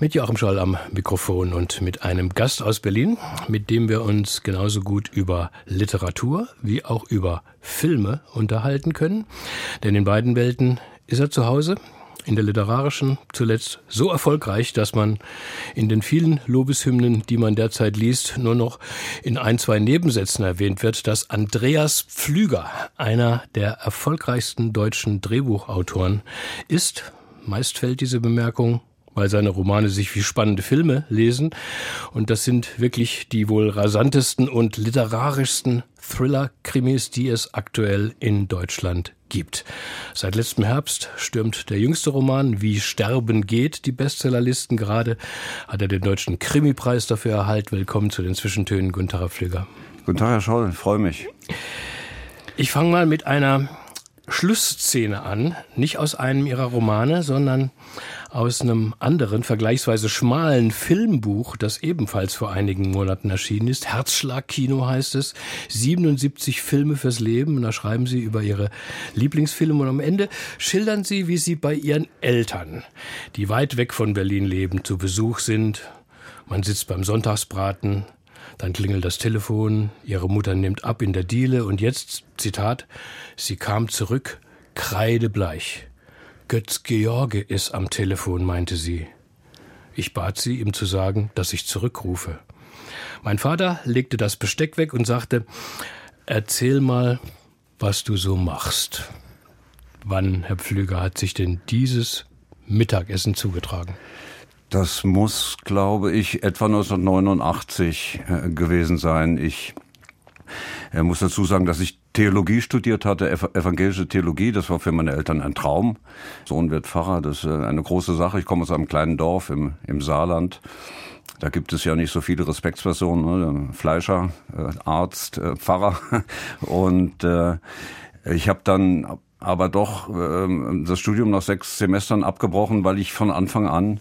Mit Joachim Scholl am Mikrofon und mit einem Gast aus Berlin, mit dem wir uns genauso gut über Literatur wie auch über Filme unterhalten können. Denn in beiden Welten ist er zu Hause. In der literarischen zuletzt so erfolgreich, dass man in den vielen Lobeshymnen, die man derzeit liest, nur noch in ein, zwei Nebensätzen erwähnt wird, dass Andreas Pflüger einer der erfolgreichsten deutschen Drehbuchautoren ist. Meist fällt diese Bemerkung weil seine Romane sich wie spannende Filme lesen. Und das sind wirklich die wohl rasantesten und literarischsten Thriller-Krimis, die es aktuell in Deutschland gibt. Seit letztem Herbst stürmt der jüngste Roman Wie Sterben geht die Bestsellerlisten. Gerade hat er den deutschen Krimipreis dafür erhalten. Willkommen zu den Zwischentönen, Gunther Pflüger. Guten Tag, Herr Scholl, freue mich. Ich fange mal mit einer Schlussszene an, nicht aus einem ihrer Romane, sondern aus einem anderen, vergleichsweise schmalen Filmbuch, das ebenfalls vor einigen Monaten erschienen ist. Herzschlagkino heißt es. 77 Filme fürs Leben. Und da schreiben sie über ihre Lieblingsfilme. Und am Ende schildern sie, wie sie bei ihren Eltern, die weit weg von Berlin leben, zu Besuch sind. Man sitzt beim Sonntagsbraten, dann klingelt das Telefon, ihre Mutter nimmt ab in der Diele und jetzt, Zitat, sie kam zurück, kreidebleich. Götz George ist am Telefon, meinte sie. Ich bat sie, ihm zu sagen, dass ich zurückrufe. Mein Vater legte das Besteck weg und sagte, erzähl mal, was du so machst. Wann, Herr Pflüger, hat sich denn dieses Mittagessen zugetragen? Das muss, glaube ich, etwa 1989 äh, gewesen sein. Ich er muss dazu sagen, dass ich Theologie studiert hatte, evangelische Theologie. Das war für meine Eltern ein Traum. Sohn wird Pfarrer, das ist äh, eine große Sache. Ich komme aus einem kleinen Dorf im, im Saarland. Da gibt es ja nicht so viele Respektspersonen, ne? Fleischer, äh, Arzt, äh, Pfarrer. Und äh, ich habe dann aber doch äh, das Studium nach sechs Semestern abgebrochen, weil ich von Anfang an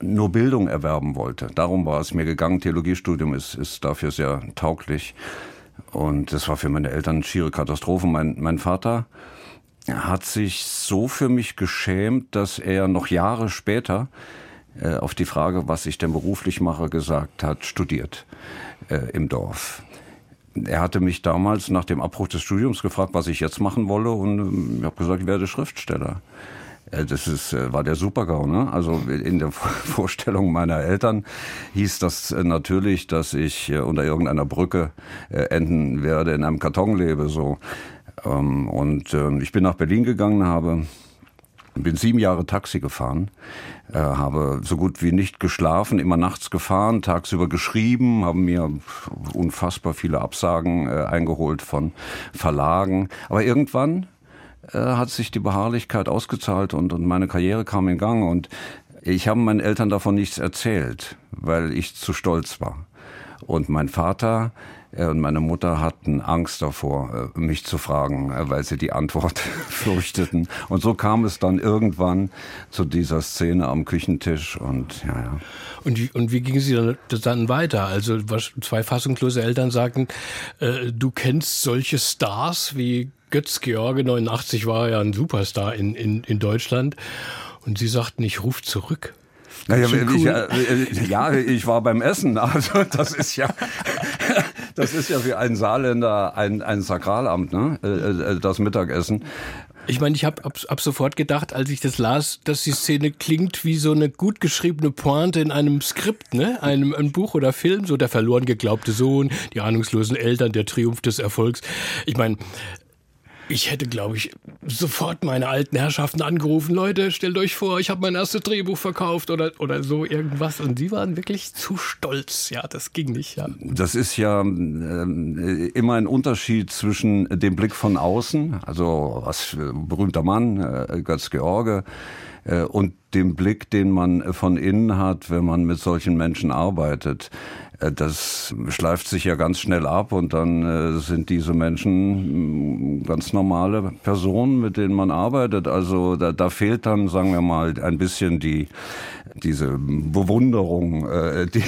nur Bildung erwerben wollte. Darum war es mir gegangen. Theologiestudium ist, ist dafür sehr tauglich. Und das war für meine Eltern eine schiere Katastrophe. Mein, mein Vater hat sich so für mich geschämt, dass er noch Jahre später äh, auf die Frage, was ich denn beruflich mache, gesagt hat, studiert äh, im Dorf. Er hatte mich damals nach dem Abbruch des Studiums gefragt, was ich jetzt machen wolle und äh, ich habe gesagt, ich werde Schriftsteller. Äh, das ist, äh, war der Supergau, ne? Also in der Vorstellung meiner Eltern hieß das äh, natürlich, dass ich unter irgendeiner Brücke enden werde, in einem Karton lebe, so. Ähm, und ähm, ich bin nach Berlin gegangen, habe bin sieben Jahre Taxi gefahren, habe so gut wie nicht geschlafen, immer nachts gefahren, tagsüber geschrieben, haben mir unfassbar viele Absagen eingeholt von Verlagen. Aber irgendwann äh, hat sich die Beharrlichkeit ausgezahlt und, und meine Karriere kam in Gang und ich habe meinen Eltern davon nichts erzählt, weil ich zu stolz war. Und mein Vater äh, und meine Mutter hatten Angst davor, äh, mich zu fragen, weil sie die Antwort fürchteten. Und so kam es dann irgendwann zu dieser Szene am Küchentisch und ja, ja. Und wie, und wie ging sie dann, dann weiter? Also zwei fassungslose Eltern sagten, äh, du kennst solche Stars wie Götz George 89 war ja ein Superstar in, in, in Deutschland. Und sie sagten, ich rufe zurück. Naja, cool. ich, äh, ja, ich war beim Essen. Also das ist ja, das ist ja für einen Saarländer ein, ein Sakralamt, ne? Äh, äh, das Mittagessen. Ich meine, ich habe ab, ab sofort gedacht, als ich das las, dass die Szene klingt wie so eine gut geschriebene Pointe in einem Skript, ne? Einem, einem Buch oder Film, so der verloren geglaubte Sohn, die ahnungslosen Eltern, der Triumph des Erfolgs. Ich meine, Ich hätte, glaube ich, sofort meine alten Herrschaften angerufen. Leute, stellt euch vor, ich habe mein erstes Drehbuch verkauft oder, oder so irgendwas. Und sie waren wirklich zu stolz. Ja, das ging nicht. Ja. Das ist ja äh, immer ein Unterschied zwischen dem Blick von außen, also was berühmter Mann, äh, Götz George, und dem Blick, den man von innen hat, wenn man mit solchen Menschen arbeitet. Äh, das schleift sich ja ganz schnell ab und dann äh, sind diese Menschen mm, ganz normale Personen, mit denen man arbeitet. Also da, da fehlt dann, sagen wir mal, ein bisschen die diese Bewunderung, äh, die,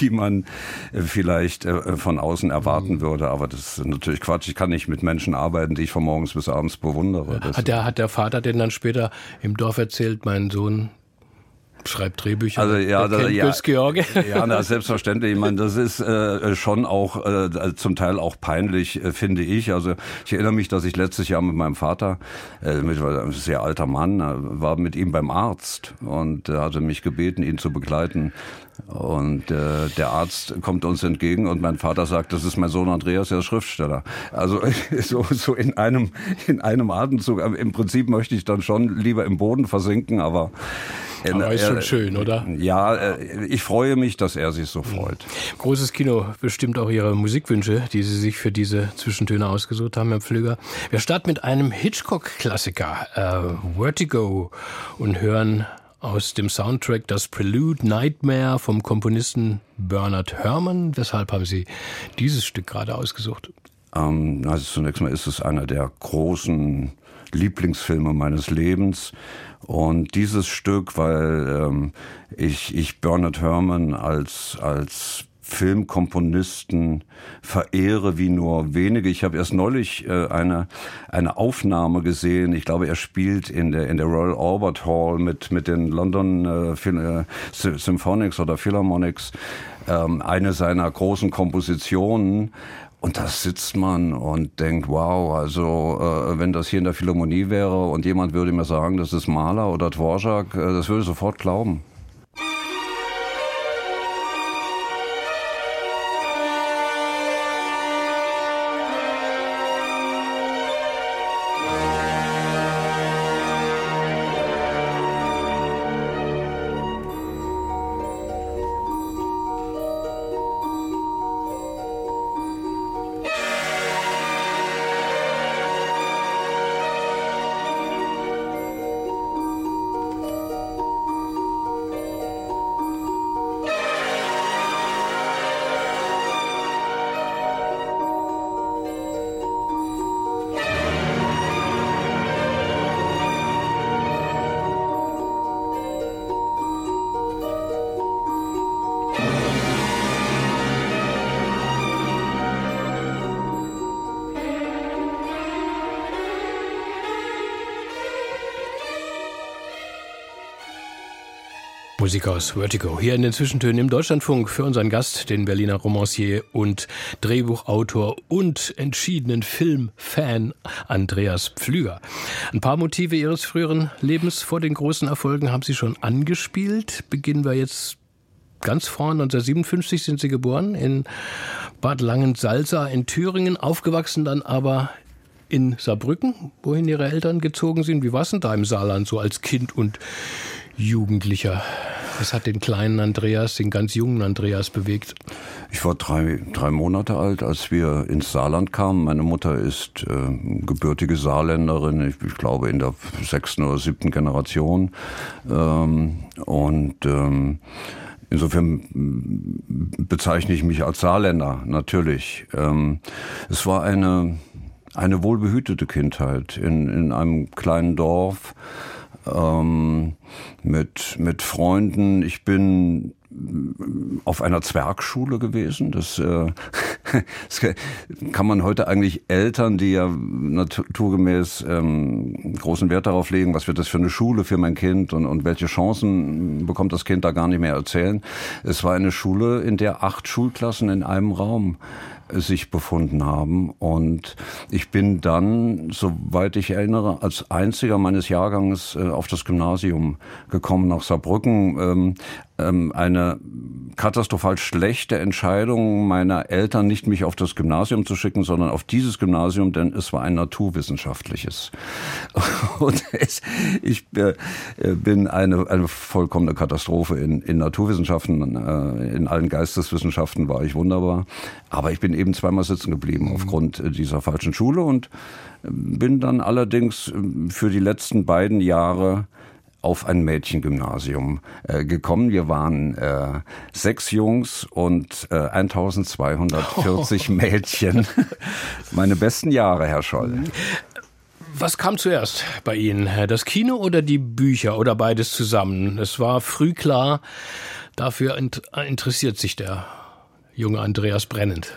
die man vielleicht von außen erwarten mhm. würde. Aber das ist natürlich Quatsch. Ich kann nicht mit Menschen arbeiten, die ich von morgens bis abends bewundere. hat der, hat der Vater denn dann später im Dorf erzählt, mein Sohn schreibt Drehbücher. Also ja, da, ja, George. ja, na, selbstverständlich. Ich meine, das ist äh, schon auch äh, zum Teil auch peinlich, äh, finde ich. Also ich erinnere mich, dass ich letztes Jahr mit meinem Vater, äh, mit ein sehr alter Mann, äh, war mit ihm beim Arzt und er hatte mich gebeten, ihn zu begleiten. Und äh, der Arzt kommt uns entgegen und mein Vater sagt, das ist mein Sohn Andreas, der ist Schriftsteller. Also so, so in einem in einem Atemzug. Im Prinzip möchte ich dann schon lieber im Boden versinken, aber aber ist schon schön, oder? Ja, äh, ich freue mich, dass er sich so freut. Großes Kino bestimmt auch Ihre Musikwünsche, die Sie sich für diese Zwischentöne ausgesucht haben, Herr Pflüger. Wir starten mit einem Hitchcock-Klassiker, äh, Vertigo, und hören aus dem Soundtrack das Prelude Nightmare vom Komponisten Bernard Herrmann. Weshalb haben Sie dieses Stück gerade ausgesucht? Ähm, also zunächst mal ist es einer der großen Lieblingsfilme meines Lebens. Und dieses Stück, weil ähm, ich, ich Bernard Herrmann als, als Filmkomponisten verehre wie nur wenige. Ich habe erst neulich äh, eine eine Aufnahme gesehen. Ich glaube, er spielt in der in der Royal Albert Hall mit mit den London äh, äh Symphonics oder Philharmonics ähm, eine seiner großen Kompositionen. Und da sitzt man und denkt, wow, also äh, wenn das hier in der Philharmonie wäre und jemand würde mir sagen, das ist Maler oder Dvorak, äh, das würde ich sofort glauben. Musik aus Vertigo. Hier in den Zwischentönen im Deutschlandfunk für unseren Gast, den Berliner Romancier und Drehbuchautor und entschiedenen Filmfan Andreas Pflüger. Ein paar Motive Ihres früheren Lebens vor den großen Erfolgen haben Sie schon angespielt. Beginnen wir jetzt ganz vorne. 1957 sind Sie geboren in Bad Langensalza in Thüringen, aufgewachsen dann aber in Saarbrücken, wohin Ihre Eltern gezogen sind. Wie war es denn da im Saarland so als Kind und Jugendlicher? Was hat den kleinen Andreas, den ganz jungen Andreas bewegt? Ich war drei, drei Monate alt, als wir ins Saarland kamen. Meine Mutter ist äh, gebürtige Saarländerin, ich, ich, glaube in der sechsten oder siebten Generation. Ähm, und ähm, Insofern bezeichne ich mich als Saarländer, natürlich. Ähm, es war eine, eine wohlbehütete Kindheit in, in einem kleinen Dorf ähm, mit, mit Freunden. Ich bin auf einer Zwergschule gewesen. Das, äh, das kann man heute eigentlich Eltern, die ja naturgemäß ähm, großen Wert darauf legen, was wird das für eine Schule für mein Kind und, und welche Chancen bekommt das Kind da gar nicht mehr erzählen. Es war eine Schule, in der acht Schulklassen in einem Raum sich befunden haben. Und ich bin dann, soweit ich erinnere, als einziger meines Jahrgangs äh, auf das Gymnasium gekommen nach Saarbrücken. Ähm, eine katastrophal schlechte Entscheidung meiner Eltern, nicht mich auf das Gymnasium zu schicken, sondern auf dieses Gymnasium, denn es war ein naturwissenschaftliches. Und es, ich äh, bin eine, eine vollkommene Katastrophe in, in Naturwissenschaften, äh, in allen Geisteswissenschaften war ich wunderbar. Aber ich bin eben zweimal sitzen geblieben aufgrund dieser falschen Schule und bin dann allerdings für die letzten beiden Jahre auf ein Mädchengymnasium äh, gekommen. Wir waren äh, sechs Jungs und äh, 1240 Mädchen. Meine besten Jahre, Herr Scholl. Was kam zuerst bei Ihnen? Das Kino oder die Bücher oder beides zusammen? Es war früh klar, dafür interessiert sich der junge Andreas brennend.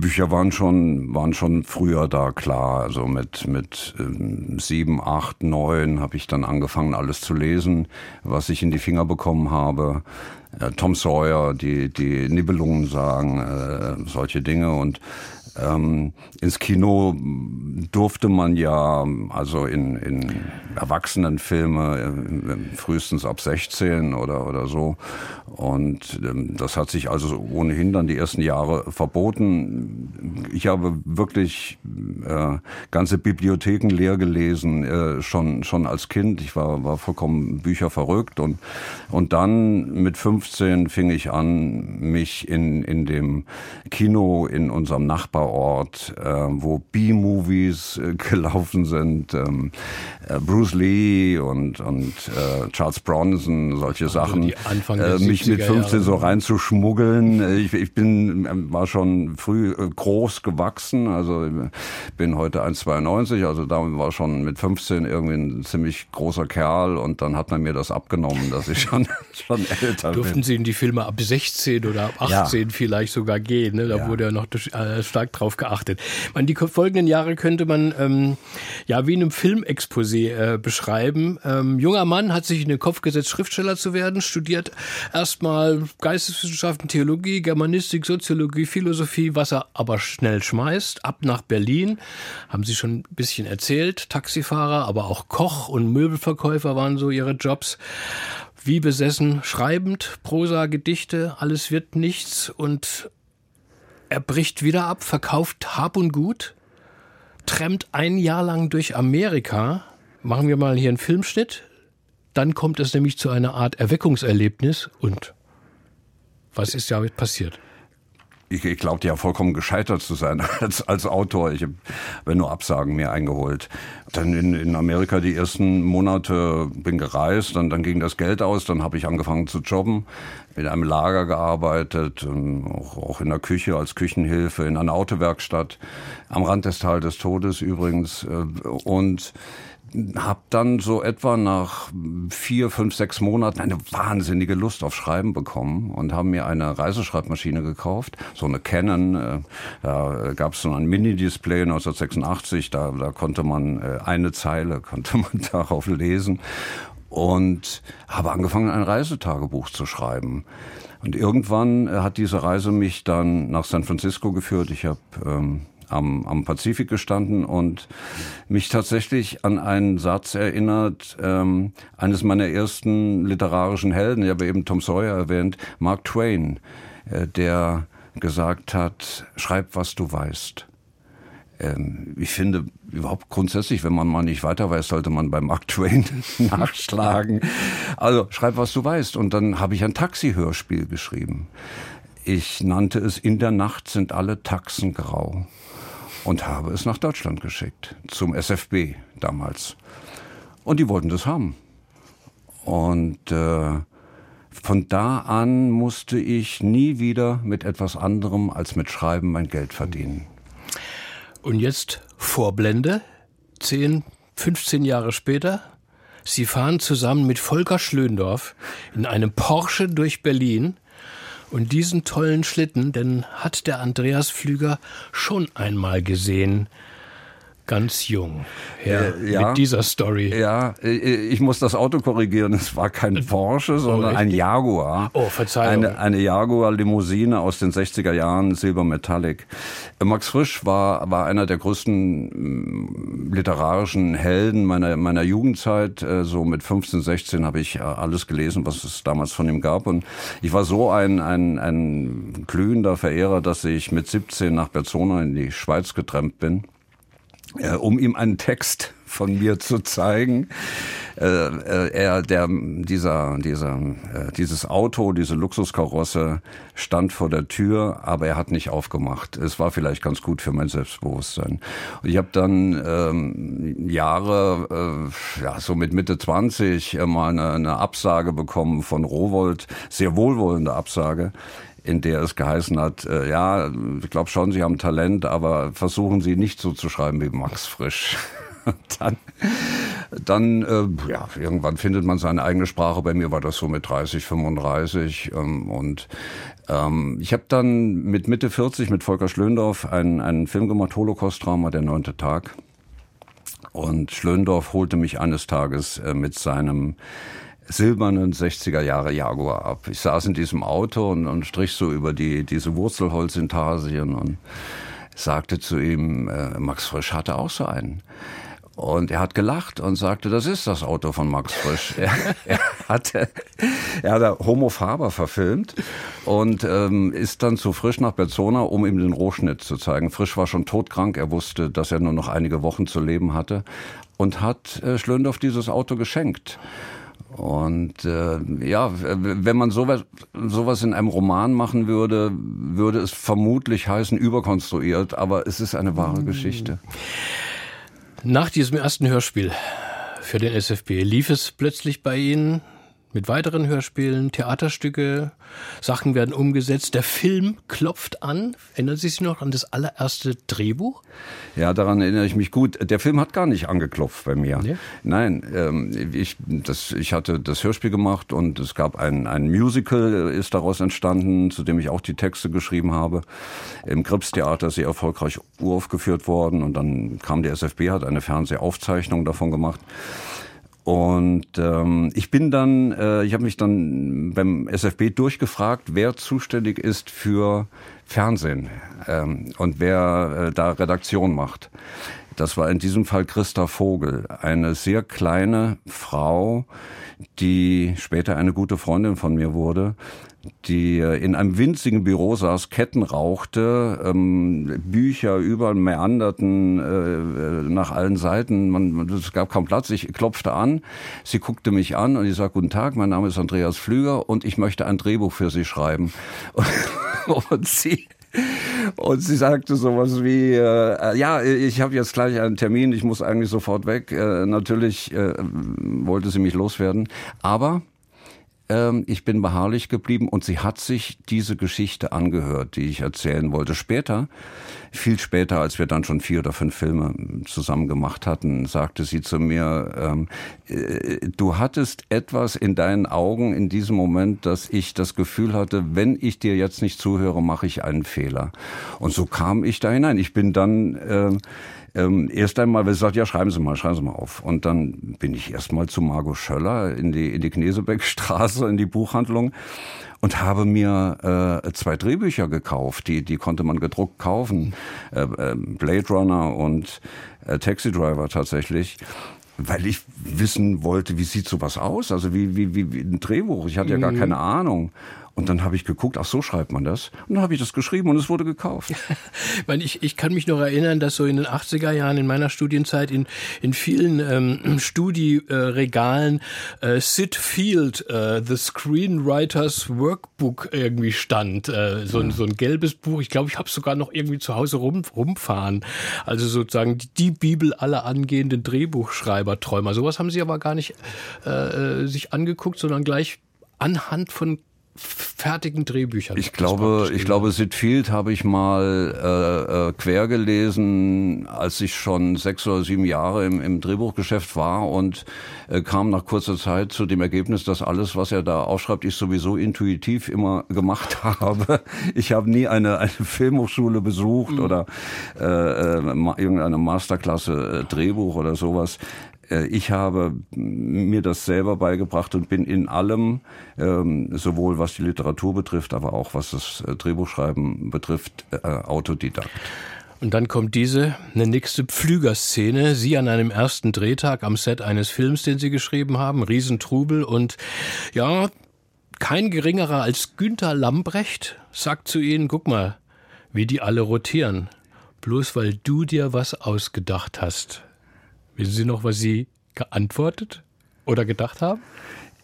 Bücher waren schon waren schon früher da klar. Also mit mit ähm, sieben, acht, neun habe ich dann angefangen alles zu lesen, was ich in die Finger bekommen habe. Äh, Tom Sawyer, die die Nibelungen sagen, äh, solche Dinge und ähm, ins Kino durfte man ja, also in, in Erwachsenenfilme, äh, frühestens ab 16 oder, oder so. Und ähm, das hat sich also ohnehin dann die ersten Jahre verboten. Ich habe wirklich äh, ganze Bibliotheken leer gelesen, äh, schon, schon als Kind. Ich war, war vollkommen Bücher verrückt. Und, und dann mit 15 fing ich an, mich in, in dem Kino in unserem Nachbar Nachbarort, äh, wo B-Movies äh, gelaufen sind, ähm, äh, Bruce Lee und, und äh, Charles Bronson, solche also Sachen, äh, mich mit 15 Jahre. so reinzuschmuggeln. Äh, ich, ich bin, ähm, war schon früh groß gewachsen, also bin heute 1,92, also da war schon mit 15 irgendwie ein ziemlich großer Kerl und dann hat man mir das abgenommen, dass ich schon, schon älter Durften bin. Sie in die Filme ab 16 oder ab 18 ja. vielleicht sogar gehen, ne? da ja. wurde ja noch äh, stark drauf geachtet. Man, die folgenden Jahre könnte man ähm, ja wie in einem Filmexposé äh, beschreiben. Ähm, junger Mann hat sich in den Kopf gesetzt, Schriftsteller zu werden, studiert erstmal Geisteswissenschaften, Theologie, Germanistik, Soziologie, Philosophie, was er aber schnell schmeißt, ab nach Berlin. Haben Sie schon ein bisschen erzählt. Taxifahrer, aber auch Koch und Möbelverkäufer waren so ihre Jobs wie besessen, schreibend, Prosa, Gedichte, alles wird nichts und er bricht wieder ab, verkauft Hab und Gut, trennt ein Jahr lang durch Amerika. Machen wir mal hier einen Filmschnitt. Dann kommt es nämlich zu einer Art Erweckungserlebnis. Und was ist ja passiert? Ich, ich glaubte ja vollkommen gescheitert zu sein als, als Autor. Ich habe nur Absagen mir eingeholt. Dann in, in Amerika die ersten Monate bin gereist, dann, dann ging das Geld aus, dann habe ich angefangen zu jobben, in einem Lager gearbeitet, auch, auch in der Küche als Küchenhilfe, in einer Autowerkstatt, am Rand des Tal des Todes übrigens. Äh, und habe dann so etwa nach vier, fünf, sechs Monaten eine wahnsinnige Lust auf Schreiben bekommen und haben mir eine Reiseschreibmaschine gekauft, so eine Canon. Äh, da gab es so ein Mini-Display 1986, da, da konnte man äh, eine Zeile, konnte man darauf lesen und habe angefangen, ein Reisetagebuch zu schreiben. Und irgendwann äh, hat diese Reise mich dann nach San Francisco geführt. Ich habe ähm, am, am Pazifik gestanden und mich tatsächlich an einen Satz erinnert, ähm, eines meiner ersten literarischen Helden, ich habe eben Tom Sawyer erwähnt, Mark Twain, äh, der gesagt hat, schreib, was du weißt. Ähm, ich finde überhaupt grundsätzlich, wenn man mal nicht weiter weiß, sollte man bei Mark Twain nachschlagen. Also schreib, was du weißt. Und dann habe ich ein Taxi-Hörspiel geschrieben. Ich nannte es In der Nacht sind alle Taxen grau und habe es nach Deutschland geschickt, zum SFB damals. Und die wollten das haben. Und äh, von da an musste ich nie wieder mit etwas anderem als mit Schreiben mein Geld verdienen. Und jetzt Vorblende, 10, 15 Jahre später. Sie fahren zusammen mit Volker Schlöndorf in einem Porsche durch Berlin und diesen tollen Schlitten, den hat der Andreas Flüger schon einmal gesehen. Ganz jung. Ja, äh, ja, mit dieser Story. Ja, äh, ich muss das Auto korrigieren. Es war kein äh, Porsche, sondern oh, ein Jaguar. Oh, Verzeihung. Eine, eine Jaguar-Limousine aus den 60er Jahren, Silber Metallic. Max Frisch war, war einer der größten mm, literarischen Helden meiner, meiner Jugendzeit. So mit 15, 16 habe ich alles gelesen, was es damals von ihm gab. Und ich war so ein, ein, ein glühender Verehrer, dass ich mit 17 nach Berzona in die Schweiz getrennt bin äh, um ihm einen Text von mir zu zeigen. Äh, äh, er, der, dieser, dieser, äh, dieses Auto, diese Luxuskarosse stand vor der Tür, aber er hat nicht aufgemacht. Es war vielleicht ganz gut für mein Selbstbewusstsein. Ich habe dann ähm, Jahre, äh, ja, so mit Mitte 20 äh, mal eine, eine Absage bekommen von Rowold, sehr wohlwollende Absage in der es geheißen hat, äh, ja, ich glaube schon, Sie haben Talent, aber versuchen Sie nicht so zu schreiben wie Max Frisch. dann, dann äh, ja, irgendwann findet man seine eigene Sprache. Bei mir war das so mit 30, 35 ähm, und ähm, ich habe dann mit Mitte 40 mit Volker Schlöndorff einen, einen Film gemacht, Holocaust-Drama, der neunte Tag. Und Schlöndorff holte mich eines Tages äh, mit seinem silbernen 60er Jahre Jaguar ab. Ich saß in diesem Auto und, und strich so über die, diese Wurzelholzintarsien und sagte zu ihm, äh, Max Frisch hatte auch so einen. Und er hat gelacht und sagte, das ist das Auto von Max Frisch. er, er, hatte, er hat Homo Faber verfilmt und ähm, ist dann zu Frisch nach Berzona, um ihm den Rohschnitt zu zeigen. Frisch war schon todkrank, er wusste, dass er nur noch einige Wochen zu leben hatte und hat äh, Schlöndorff dieses Auto geschenkt. Und äh, ja, wenn man sowas, sowas in einem Roman machen würde, würde es vermutlich heißen überkonstruiert, aber es ist eine wahre Geschichte. Nach diesem ersten Hörspiel für den SFB lief es plötzlich bei Ihnen mit weiteren Hörspielen, Theaterstücke, Sachen werden umgesetzt. Der Film klopft an. Erinnern Sie sich noch an das allererste Drehbuch? Ja, daran erinnere ich mich gut. Der Film hat gar nicht angeklopft bei mir. Nee? Nein, ähm, ich, das, ich hatte das Hörspiel gemacht und es gab ein, ein Musical, ist daraus entstanden, zu dem ich auch die Texte geschrieben habe. Im Krips-Theater sehr erfolgreich uraufgeführt worden und dann kam der SFB, hat eine Fernsehaufzeichnung davon gemacht. Und ähm, ich bin dann, äh, ich habe mich dann beim SFB durchgefragt, wer zuständig ist für Fernsehen ähm, und wer äh, da Redaktion macht. Das war in diesem Fall Christa Vogel, eine sehr kleine Frau, die später eine gute Freundin von mir wurde, die äh, in einem winzigen Büro saß, Ketten rauchte, ähm, Bücher überall meanderten äh, äh, nach allen Seiten. Man, es gab kaum Platz. Ich klopfte an, sie guckte mich an und ich sagte, guten Tag, mein Name ist Andreas Flüger und ich möchte ein Drehbuch für Sie schreiben. Und, und sie und sie sagte sowas wie, äh, ja, ich habe jetzt gleich einen Termin, ich muss eigentlich sofort weg. Äh, natürlich äh, wollte sie mich loswerden, aber ähm, ich bin beharrlich geblieben und sie hat sich diese Geschichte angehört, die ich erzählen wollte. Später, viel später, als wir dann schon vier oder fünf Filme zusammen gemacht hatten, sagte sie zu mir, ähm, äh, du hattest etwas in deinen Augen in diesem Moment, dass ich das Gefühl hatte, wenn ich dir jetzt nicht zuhöre, mache ich einen Fehler. Und so kam ich da hinein. Ich bin dann äh, ähm, erst einmal, weil sie sagt, ja, schreiben Sie mal, schreiben Sie mal auf. Und dann bin ich erst mal zu Margot Schöller in die, in die Knesebeckstraße, in die Buchhandlung und habe mir äh, zwei Drehbücher gekauft, die, die konnte man gedruckt kaufen. Äh, äh, Blade Runner und äh, Taxi Driver tatsächlich weil ich wissen wollte, wie sieht sowas aus? Also wie, wie, wie, wie ein Drehbuch. Ich hatte ja gar mhm. keine Ahnung. Und dann habe ich geguckt, ach so schreibt man das. Und dann habe ich das geschrieben und es wurde gekauft. ich, ich kann mich noch erinnern, dass so in den 80er Jahren in meiner Studienzeit in, in vielen ähm, Studieregalen äh, Sid Field, äh, The Screenwriters Workbook irgendwie stand. Äh, so, ein, so ein gelbes Buch. Ich glaube, ich habe es sogar noch irgendwie zu Hause rum, rumfahren. Also sozusagen die, die Bibel aller angehenden Drehbuchschreiber, Träumer. Sowas haben sie aber gar nicht äh, äh sich angeguckt, sondern gleich anhand von fertigen Drehbüchern. Ich glaube, ich glaube, Sid Field habe ich mal äh, äh, quer gelesen, als ich schon sechs oder sieben Jahre im, im Drehbuchgeschäft war und äh, kam nach kurzer Zeit zu dem Ergebnis, dass alles, was er da aufschreibt, ich sowieso intuitiv immer gemacht habe. Ich habe nie eine, eine Filmhochschule besucht mhm. oder äh, äh, irgendeine Masterklasse äh, Drehbuch oder sowas. Äh, ich habe mir das selber beigebracht und bin in allem, ähm, sowohl was die Literatur betrifft, aber auch was das äh, Drehbuchschreiben betrifft, äh, Autodidakt. Und dann kommt diese, eine nächste Pflügerszene. Sie an einem ersten Drehtag am Set eines Films, den Sie geschrieben haben, Riesentrubel und ja, kein geringerer als Günther Lambrecht sagt zu Ihnen, guck mal, wie die alle rotieren. Bloß weil du dir was ausgedacht hast. Wissen Sie noch, was Sie geantwortet oder gedacht haben?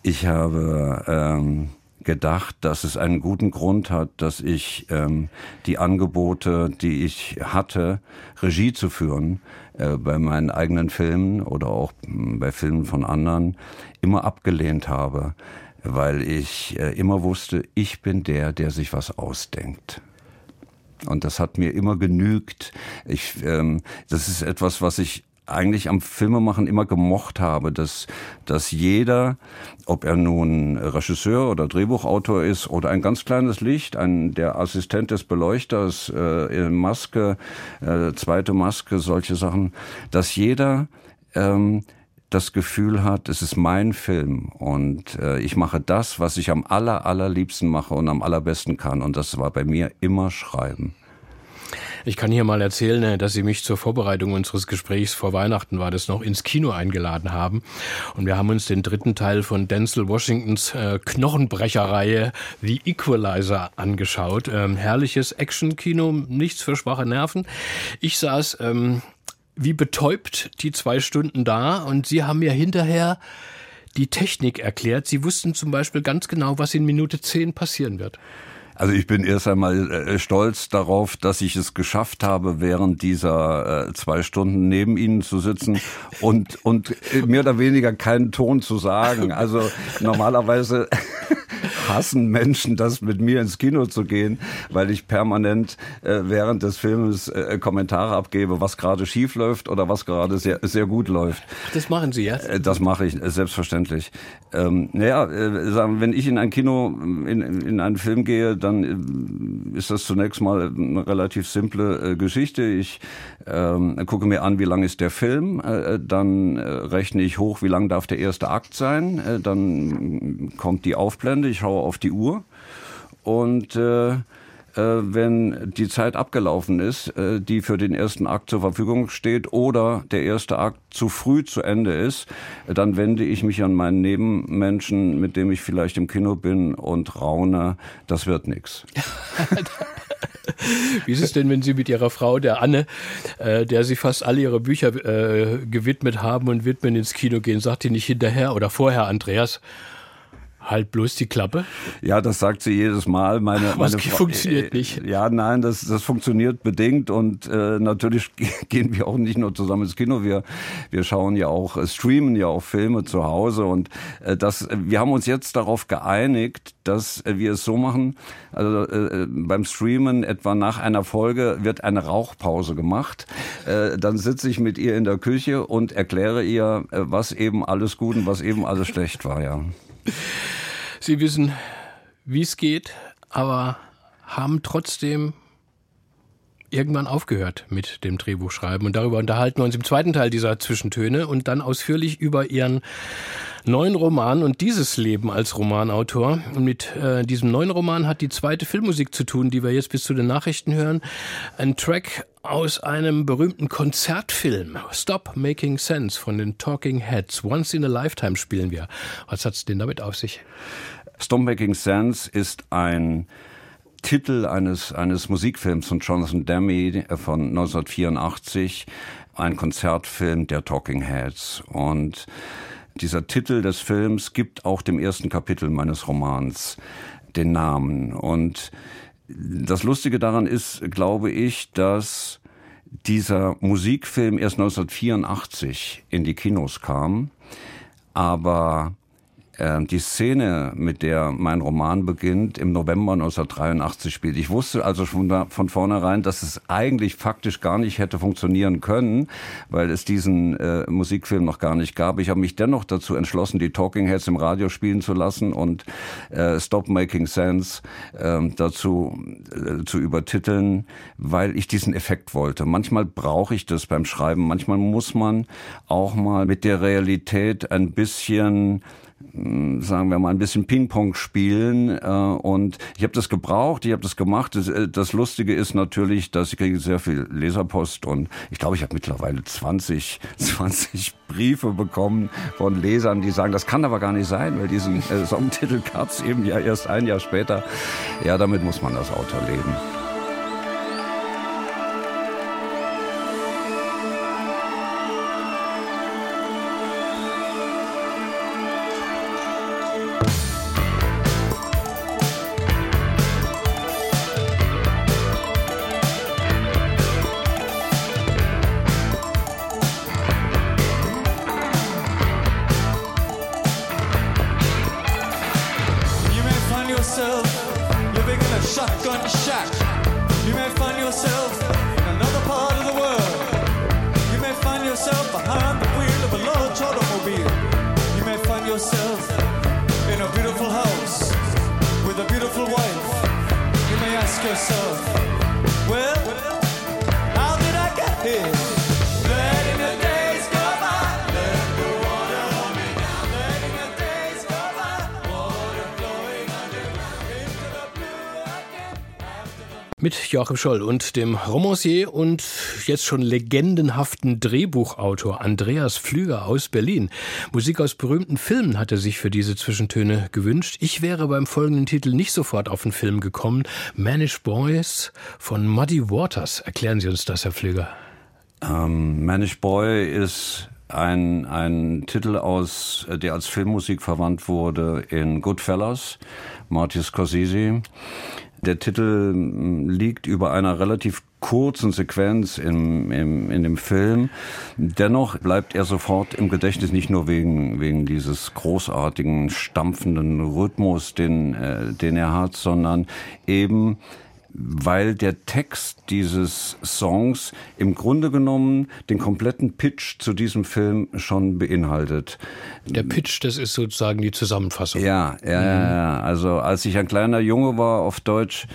Ich habe ähm, gedacht, dass es einen guten Grund hat, dass ich ähm, die Angebote, die ich hatte, Regie zu führen, äh, bei meinen eigenen Filmen oder auch hm, bei Filmen von anderen, immer abgelehnt habe, weil ich äh, immer wusste, ich bin der, der sich was ausdenkt. Und das hat mir immer genügt. Ich, ähm, das ist etwas, was ich eigentlich am Filmemachen immer gemocht habe, dass, dass jeder, ob er nun Regisseur oder Drehbuchautor ist oder ein ganz kleines Licht, ein, der Assistent des Beleuchters, äh, Maske, äh, zweite Maske, solche Sachen, dass jeder ähm, das Gefühl hat, es ist mein Film und äh, ich mache das, was ich am aller, allerliebsten mache und am allerbesten kann. Und das war bei mir immer Schreiben. Ich kann hier mal erzählen, äh, dass Sie mich zur Vorbereitung unseres Gesprächs vor Weihnachten war das noch ins Kino eingeladen haben. Und wir haben uns den dritten Teil von Denzel Washingtons äh, Knochenbrecherreihe The Equalizer angeschaut. Ähm, herrliches Action-Kino, nichts für schwache Nerven. Ich saß ähm, wie betäubt die zwei Stunden da und Sie haben mir hinterher die Technik erklärt. Sie wussten zum Beispiel ganz genau, was in Minute zehn passieren wird. Also ich bin erst einmal äh, stolz darauf, dass ich es geschafft habe, während dieser äh, zwei Stunden neben Ihnen zu sitzen und, und mehr oder weniger keinen Ton zu sagen. Also normalerweise hassen Menschen, das mit mir ins Kino zu gehen, weil ich permanent äh, während des Filmes äh, Kommentare abgebe, was gerade schief läuft oder was gerade sehr, sehr gut läuft. Das machen Sie ja? Äh, das mache ich, äh, selbstverständlich. Ähm, naja, äh, sagen, wenn ich in ein Kino, in, in einen Film gehe, dann äh, ist das zunächst mal eine relativ simple Geschichte. Ich ähm, gucke mir an, wie lang ist der Film, dann rechne ich hoch, wie lang darf der erste Akt sein, dann kommt die Aufblende, ich schaue auf die Uhr und äh, äh, wenn die Zeit abgelaufen ist, äh, die für den ersten Akt zur Verfügung steht oder der erste Akt zu früh zu Ende ist, dann wende ich mich an meinen Nebenmenschen, mit dem ich vielleicht im Kino bin und raune, das wird nix. Wie ist es denn, wenn Sie mit Ihrer Frau, der Anne, äh, der Sie fast alle Ihre Bücher äh, gewidmet haben und widmen, ins Kino gehen, sagt die nicht hinterher oder vorher, Andreas, Halt bloß die Klappe? Ja, das sagt sie jedes Mal. Meine, Ach, meine Frau, funktioniert nicht. Ja, nein, das, das funktioniert bedingt und äh, natürlich gehen wir auch nicht nur zusammen ins Kino. Wir, wir schauen ja auch, äh, streamen ja auch Filme zu Hause und äh, das, wir haben uns jetzt darauf geeinigt, dass wir es so machen. Also äh, beim Streamen etwa nach einer Folge wird eine Rauchpause gemacht. Äh, dann sitze ich mit ihr in der Küche und erkläre ihr, äh, was eben alles gut und was eben alles schlecht war. Ja. Sie wissen, wie es geht, aber haben trotzdem irgendwann aufgehört mit dem Drehbuchschreiben. Und darüber unterhalten wir uns im zweiten Teil dieser Zwischentöne und dann ausführlich über ihren neuen Roman und dieses Leben als Romanautor. Und mit äh, diesem neuen Roman hat die zweite Filmmusik zu tun, die wir jetzt bis zu den Nachrichten hören. Ein Track aus einem berühmten Konzertfilm. Stop Making Sense von den Talking Heads. Once in a Lifetime spielen wir. Was hat's denn damit auf sich? Stop Making Sense ist ein Titel eines, eines Musikfilms von Jonathan Demme von 1984, ein Konzertfilm der Talking Heads. Und dieser Titel des Films gibt auch dem ersten Kapitel meines Romans den Namen. Und das Lustige daran ist, glaube ich, dass dieser Musikfilm erst 1984 in die Kinos kam, aber die Szene, mit der mein Roman beginnt, im November 1983 spielt. Ich wusste also schon von vornherein, dass es eigentlich faktisch gar nicht hätte funktionieren können, weil es diesen äh, Musikfilm noch gar nicht gab. Ich habe mich dennoch dazu entschlossen, die Talking Heads im Radio spielen zu lassen und äh, Stop Making Sense äh, dazu zu übertiteln, weil ich diesen Effekt wollte. Manchmal brauche ich das beim Schreiben, manchmal muss man auch mal mit der Realität ein bisschen sagen wir mal, ein bisschen Ping-Pong spielen. Äh, und ich habe das gebraucht, ich habe das gemacht. Das, äh, das, Lustige ist natürlich, dass ich kriege sehr viel Leserpost und ich glaube, ich habe mittlerweile 20, 20 Briefe bekommen von Lesern, die sagen, das kann aber gar nicht sein, weil diesen äh, Songtitel gab es eben ja erst ein Jahr später. Ja, damit muss man das Autor leben. Joachim Scholl und dem Romancier und jetzt schon legendenhaften Drehbuchautor Andreas Pflüger aus Berlin. Musik aus berühmten Filmen hat er sich für diese Zwischentöne gewünscht. Ich wäre beim folgenden Titel nicht sofort auf den Film gekommen. Manish Boys von Muddy Waters. Erklären Sie uns das, Herr Pflüger. Ähm, Manish Boy ist ein, ein Titel aus, der als Filmmusik verwandt wurde in Goodfellas, Marty Scorsese. Der Titel mm, liegt über einer relativ kurzen Sequenz im, im, in dem Film. Dennoch bleibt er sofort im Gedächtnis, nicht nur wegen, wegen dieses großartigen, stampfenden Rhythmus, den, äh, den er hat, sondern eben weil der Text dieses Songs im Grunde genommen den kompletten Pitch zu diesem Film schon beinhaltet. Der Pitch, das ist sozusagen die Zusammenfassung. Ja, ja, mhm. ja. Also als ich ein kleiner Junge war auf Deutsch,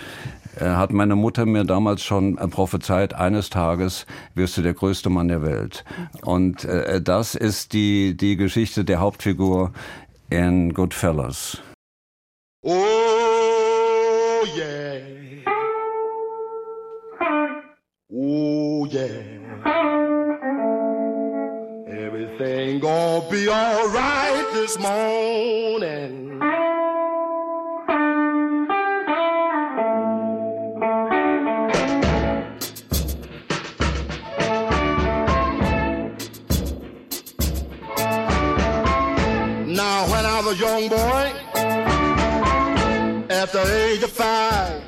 äh, hat meine Mutter mir damals schon prophezeit, eines Tages wirst du der größte Mann der Welt. Und äh, das ist die, die Geschichte der Hauptfigur in Goodfellas. Oh, yeah. Oh yeah. Everything gonna be alright this morning. Now when I was a young boy, at the age of five,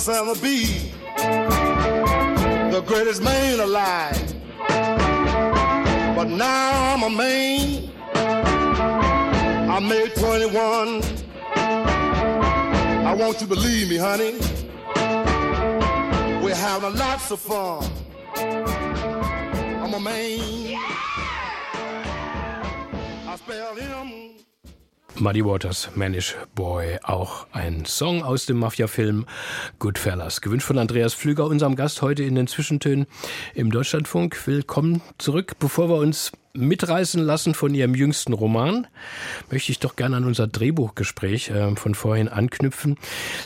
said I'll be the greatest man alive. But now I'm a man. I made 21. I want you to believe me, honey. We're having lots of fun. I'm a man. I spell him. Muddy Waters, Manish Boy, auch ein Song aus dem Mafia-Film Goodfellas. Gewünscht von Andreas Pflüger, unserem Gast heute in den Zwischentönen im Deutschlandfunk. Willkommen zurück. Bevor wir uns mitreißen lassen von ihrem jüngsten Roman, möchte ich doch gerne an unser Drehbuchgespräch äh, von vorhin anknüpfen.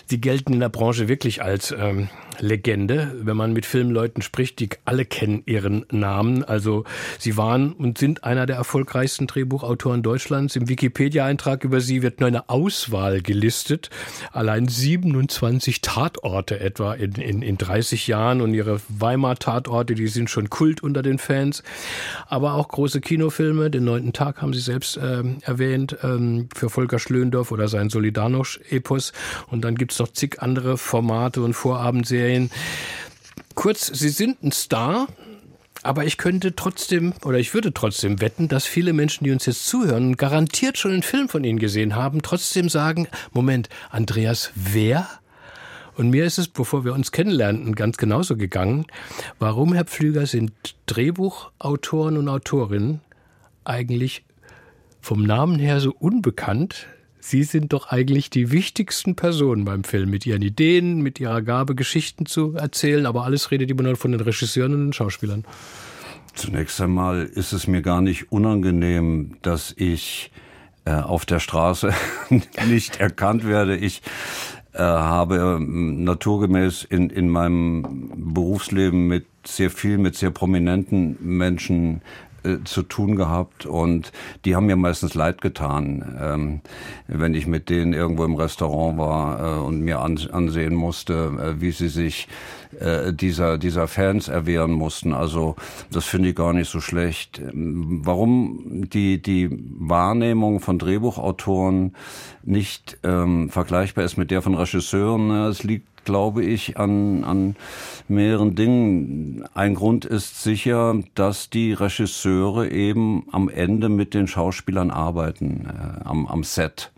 Sie gelten in der Branche wirklich als ähm, Legende, wenn man mit Filmleuten spricht, die alle kennen ihren Namen. Also sie waren und sind einer der erfolgreichsten Drehbuchautoren Deutschlands. Im Wikipedia-Eintrag über sie wird nur eine Auswahl gelistet. Allein 27 Tatorte etwa in, in, in 30 Jahren und ihre Weimar-Tatorte, die sind schon Kult unter den Fans. Aber auch große Kinofilme, den neunten Tag haben Sie selbst äh, erwähnt, ähm, für Volker Schlöndorff oder sein Solidarność-Epos. Und dann gibt's noch zig andere Formate und Vorabendserien Serien. Kurz, Sie sind ein Star, Aber ich könnte trotzdem oder ich würde trotzdem wetten, dass viele Menschen, die uns jetzt zuhören garantiert schon einen Film von Ihnen gesehen haben, trotzdem sagen, Moment, Andreas, wer? Und mir ist es, bevor wir uns kennenlernten, ganz genauso gegangen. Warum, Herr Pflüger, sind Drehbuchautoren und Autorinnen eigentlich vom Namen her so unbekannt? Sie sind doch eigentlich die wichtigsten Personen beim Film mit ihren Ideen, mit ihrer Gabe, Geschichten zu erzählen, aber alles redet immer nur von den Regisseuren und den Schauspielern. Zunächst einmal ist es mir gar nicht unangenehm, dass ich äh, auf der Straße nicht erkannt werde. Ich äh, habe ähm, naturgemäß in, in meinem Berufsleben mit sehr viel, mit sehr prominenten Menschen äh, zu tun gehabt und die haben mir meistens leid getan, ähm, wenn ich mit denen irgendwo im Restaurant war äh, und mir an, ansehen musste, äh, wie sie sich äh, dieser, dieser Fans erwehren mussten. Also das finde ich gar nicht so schlecht. Ähm, warum die, die Wahrnehmung von Drehbuchautoren nicht ähm, vergleichbar ist mit der von Regisseuren, ne? es liegt glaube ich, an, an mehreren Dingen. Ein Grund ist sicher, dass die Regisseure eben am Ende mit den Schauspielern arbeiten, äh, am, am Set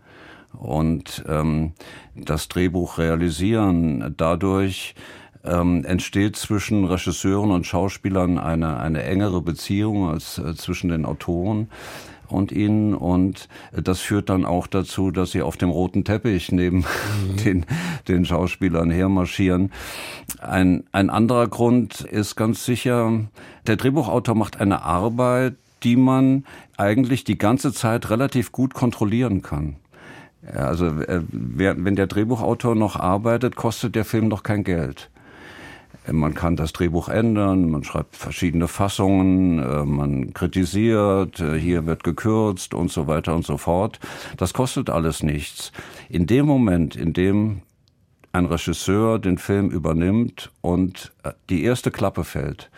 und ähm, das Drehbuch realisieren. Dadurch ähm, entsteht zwischen Regisseuren und Schauspielern eine, eine engere Beziehung als äh, zwischen den Autoren und ihnen. Und das führt dann auch dazu, dass sie auf dem roten Teppich neben mhm. den, den Schauspielern hermarschieren. Ein, ein anderer Grund ist ganz sicher, der Drehbuchautor macht eine Arbeit, die man eigentlich die ganze Zeit relativ gut kontrollieren kann. Also äh, wenn der Drehbuchautor noch arbeitet, kostet der Film noch kein Geld. Man kann das Drehbuch ändern, man schreibt verschiedene Fassungen, äh, man kritisiert, äh, hier wird gekürzt und so weiter und so fort. Das kostet alles nichts. In dem Moment, in dem ein Regisseur den Film übernimmt und äh, die erste Klappe fällt,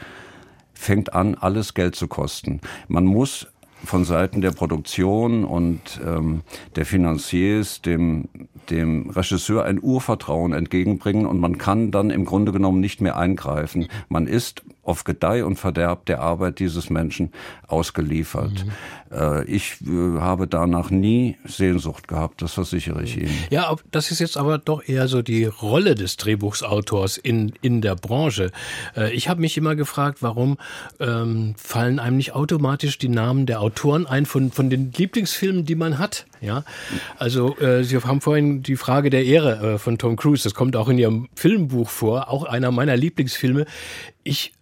fängt an, alles Geld zu kosten. Man muss von Seiten der Produktion und ähm, der Financiers dem, dem Regisseur ein Urvertrauen entgegenbringen und man kann dann im Grunde genommen nicht mehr eingreifen. Man ist auf Gedeih und Verderb der Arbeit dieses Menschen ausgeliefert. Mhm. Äh, ich äh, habe danach nie Sehnsucht gehabt, das versichere ich Ihnen. Ja, das ist jetzt aber doch eher so die Rolle des Drehbuchsautors in, in der Branche. Äh, ich habe mich immer gefragt, warum ähm, fallen einem nicht automatisch die Namen der Autoren ein von, von den Lieblingsfilmen, die man hat? Ja, also äh, Sie haben vorhin die Frage der Ehre äh, von Tom Cruise, das kommt auch in Ihrem Filmbuch vor, auch einer meiner Lieblingsfilme. Ich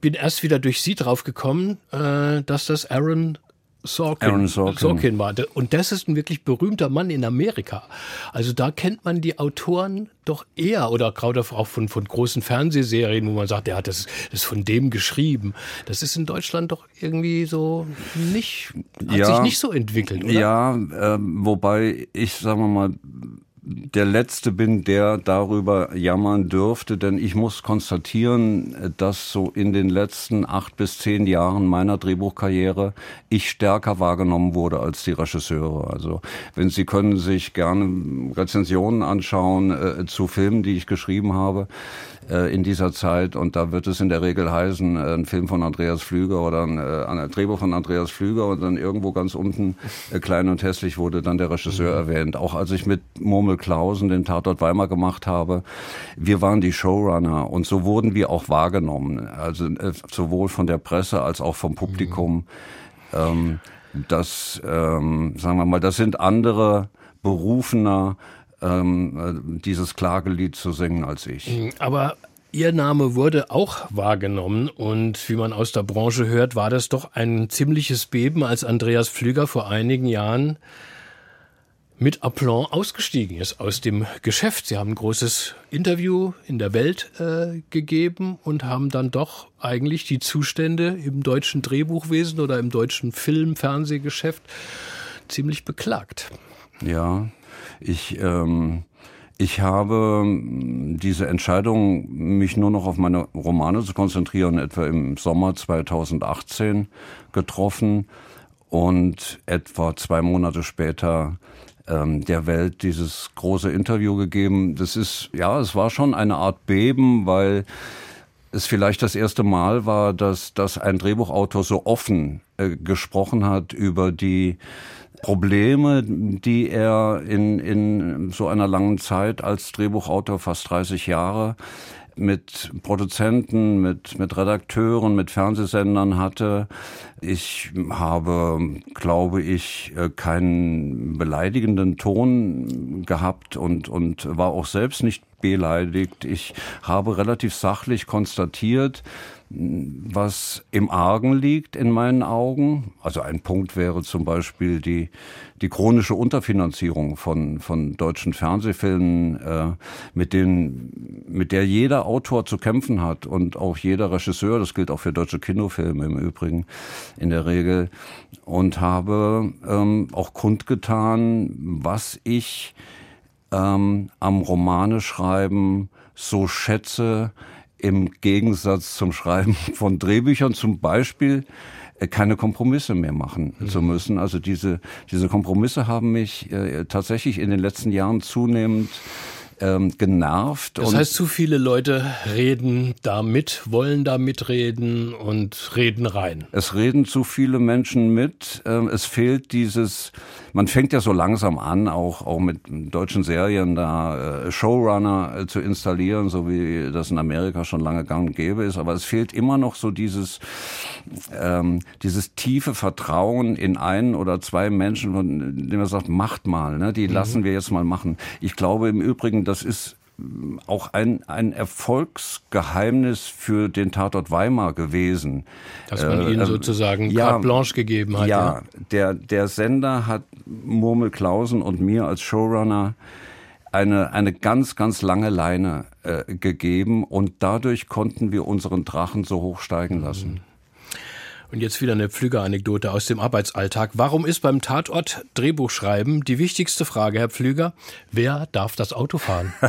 bin erst wieder durch Sie drauf gekommen, äh, dass das Aaron Sorkin, Aaron Sorkin. Sorkin war. Und das ist ein wirklich berühmter Mann in Amerika. Also da kennt man die Autoren doch eher oder gerade auch von, von großen Fernsehserien, wo man sagt, der hat das, das von dem geschrieben. Das ist in Deutschland doch irgendwie so nicht, hat ja, sich nicht so entwickelt, oder? Ja, äh, wobei ich, sagen wir mal, der Letzte bin, der darüber jammern dürfte, denn ich muss konstatieren, dass so in den letzten acht bis zehn Jahren meiner Drehbuchkarriere ich stärker wahrgenommen wurde als die Regisseure. Also wenn Sie können sich gerne Rezensionen anschauen äh, zu Filmen, die ich geschrieben habe, äh, in dieser Zeit. Und da wird es in der Regel heißen, äh, ein Film von Andreas Flüger oder ein, äh, ein Drehbuch von Andreas Flüger und dann irgendwo ganz unten äh, klein und hässlich wurde dann der Regisseur mhm. erwähnt. Auch als ich mit Murmel Klausen den Tatort Weimar gemacht habe, wir waren die Showrunner und so wurden wir auch wahrgenommen. Also äh, sowohl von der Presse als auch vom Publikum. Mhm. Ähm, das, ähm, sagen wir mal, das sind andere berufener ähm, äh, dieses Klagelied zu singen als ich. Mhm, aber Ihr Name wurde auch wahrgenommen und wie man aus der Branche hört, war das doch ein ziemliches Beben, als Andreas Pflüger vor einigen Jahren mit Aplomb ausgestiegen ist aus dem Geschäft. Sie haben ein großes Interview in der Welt äh, gegeben und haben dann doch eigentlich die Zustände im deutschen Drehbuchwesen oder im deutschen Film-, Fernsehgeschäft ziemlich beklagt. Ja, ich, ähm, ich habe diese Entscheidung, mich nur noch auf meine Romane zu konzentrieren, etwa im Sommer 2018 getroffen und etwa zwei Monate später ähm, der Welt dieses große Interview gegeben. Das ist, ja, es war schon eine Art Beben, weil es vielleicht das erste Mal war, dass, dass ein Drehbuchautor so offen äh, gesprochen hat über die Probleme, die er in, in so einer langen Zeit als Drehbuchautor, fast 30 Jahre, mit Produzenten, mit, mit Redakteuren, mit Fernsehsendern hatte. Ich habe, glaube ich, äh, keinen beleidigenden Ton gehabt und, und war auch selbst nicht beleidigt. Ich habe relativ sachlich konstatiert, was im Argen liegt in meinen Augen. Also ein Punkt wäre zum Beispiel die, die chronische Unterfinanzierung von, von deutschen Fernsehfilmen, äh, mit, denen, mit der jeder Autor zu kämpfen hat und auch jeder Regisseur, das gilt auch für deutsche Kinofilme im Übrigen in der Regel, und habe ähm, auch kundgetan, was ich ähm, am Romane schreiben so schätze, im Gegensatz zum Schreiben von Drehbüchern zum Beispiel äh, keine Kompromisse mehr machen mhm. zu müssen. Also diese, diese Kompromisse haben mich äh, tatsächlich in den letzten Jahren zunehmend ähm, genervt. Das heißt, zu viele Leute reden da mit, wollen da mitreden und reden rein. Es reden zu viele Menschen mit. Ähm, es fehlt dieses, man fängt ja so langsam an, auch, auch mit deutschen Serien da äh, Showrunner äh, zu installieren, so wie das in Amerika schon lange gang und gäbe ist. Aber es fehlt immer noch so dieses, ähm, dieses tiefe Vertrauen in einen oder zwei Menschen, von denen man sagt, macht mal, ne? die mhm. lassen wir jetzt mal machen. Ich glaube im Übrigen, das ist auch ein, ein Erfolgsgeheimnis für den Tatort Weimar gewesen. Dass man äh, ihnen sozusagen ja, carte blanche gegeben hat. Ja, ja, Der, der Sender hat Murmel Klausen und mir als Showrunner eine, eine ganz, ganz lange Leine äh, gegeben und dadurch konnten wir unseren Drachen so hochsteigen lassen. Mhm. Und jetzt wieder eine Pflüger-Anekdote aus dem Arbeitsalltag. Warum ist beim Tatort Drehbuchschreiben die wichtigste Frage, Herr Pflüger? Wer darf das Auto fahren?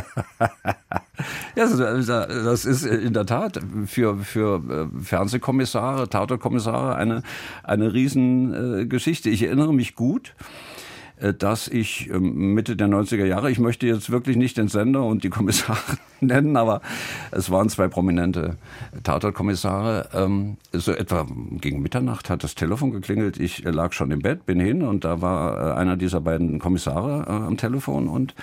ja, das ist in der Tat für, für äh, Fernsehkommissare, Tatortkommissare eine, eine Riesengeschichte. Ich erinnere mich gut, äh, dass ich ähm, Mitte der 90er Jahre, ich möchte jetzt wirklich nicht den Sender und die Kommissare nennen, aber es waren zwei prominente Tatortkommissare. Ähm, so etwa gegen Mitternacht hat das Telefon geklingelt. Ich äh, lag schon im Bett, bin hin und da war äh, einer dieser beiden Kommissare am Telefon und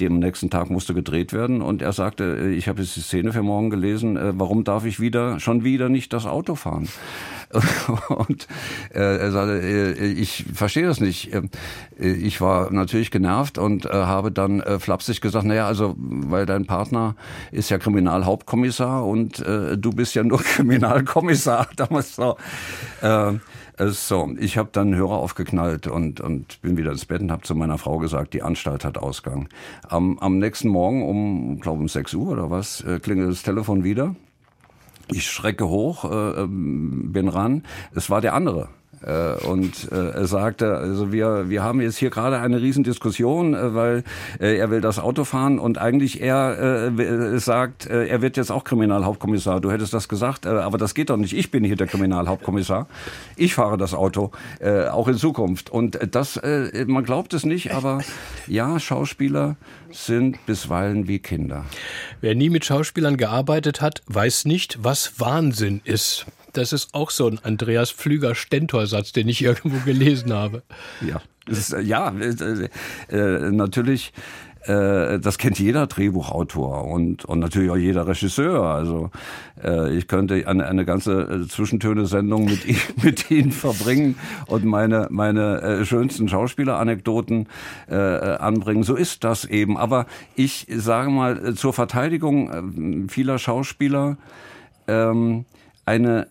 dem nächsten Tag musste gedreht werden und er sagte, ich habe jetzt die Szene für morgen gelesen, warum darf ich wieder, schon wieder nicht das Auto fahren? Und äh, er sagte, äh, ich verstehe das nicht. Äh, ich war natürlich genervt und habe dann flapsig gesagt, naja, also weil dein Partner ist ja Kriminalhauptkommissar und du bist ja nur Kriminalkommissar. Damals so. Äh, so, ich habe dann Hörer aufgeknallt und, und bin wieder ins Bett und habe zu meiner Frau gesagt, die Anstalt hat Ausgang. Am, am nächsten Morgen um, glaube um 6 Uhr oder was, klingelt das Telefon wieder ich schrecke hoch, äh, ähm, bin ran. Es war der andere. Äh, und äh, er sagte, also wir, wir haben jetzt hier gerade eine Riesendiskussion, äh, weil er will das Auto fahren und eigentlich er sagt, er wird jetzt auch Kriminalhauptkommissar. Du hättest das gesagt, aber das geht doch nicht. Ich bin hier der Kriminalhauptkommissar. Ich fahre das Auto, auch in Zukunft. Und das, man glaubt es nicht, aber ja, Schauspieler sind bisweilen wie Kinder. Wer nie mit Schauspielern gearbeitet hat, weiß nicht, was Wahnsinn ist. Das ist auch so ein Andreas Pflüger-Stentor-Satz, den ich irgendwo gelesen habe. Ja, ist, äh, ja äh, äh, natürlich äh, das kennt jeder Drehbuchautor und, und natürlich auch jeder Regisseur. Also äh, ich könnte eine, eine ganze äh, Zwischentöne-Sendung mit, mit Ihnen verbringen und meine, meine äh, schönsten Schauspieleranekdoten äh, anbringen. So ist das eben. Aber ich sage mal zur Verteidigung vieler Schauspieler ähm, eine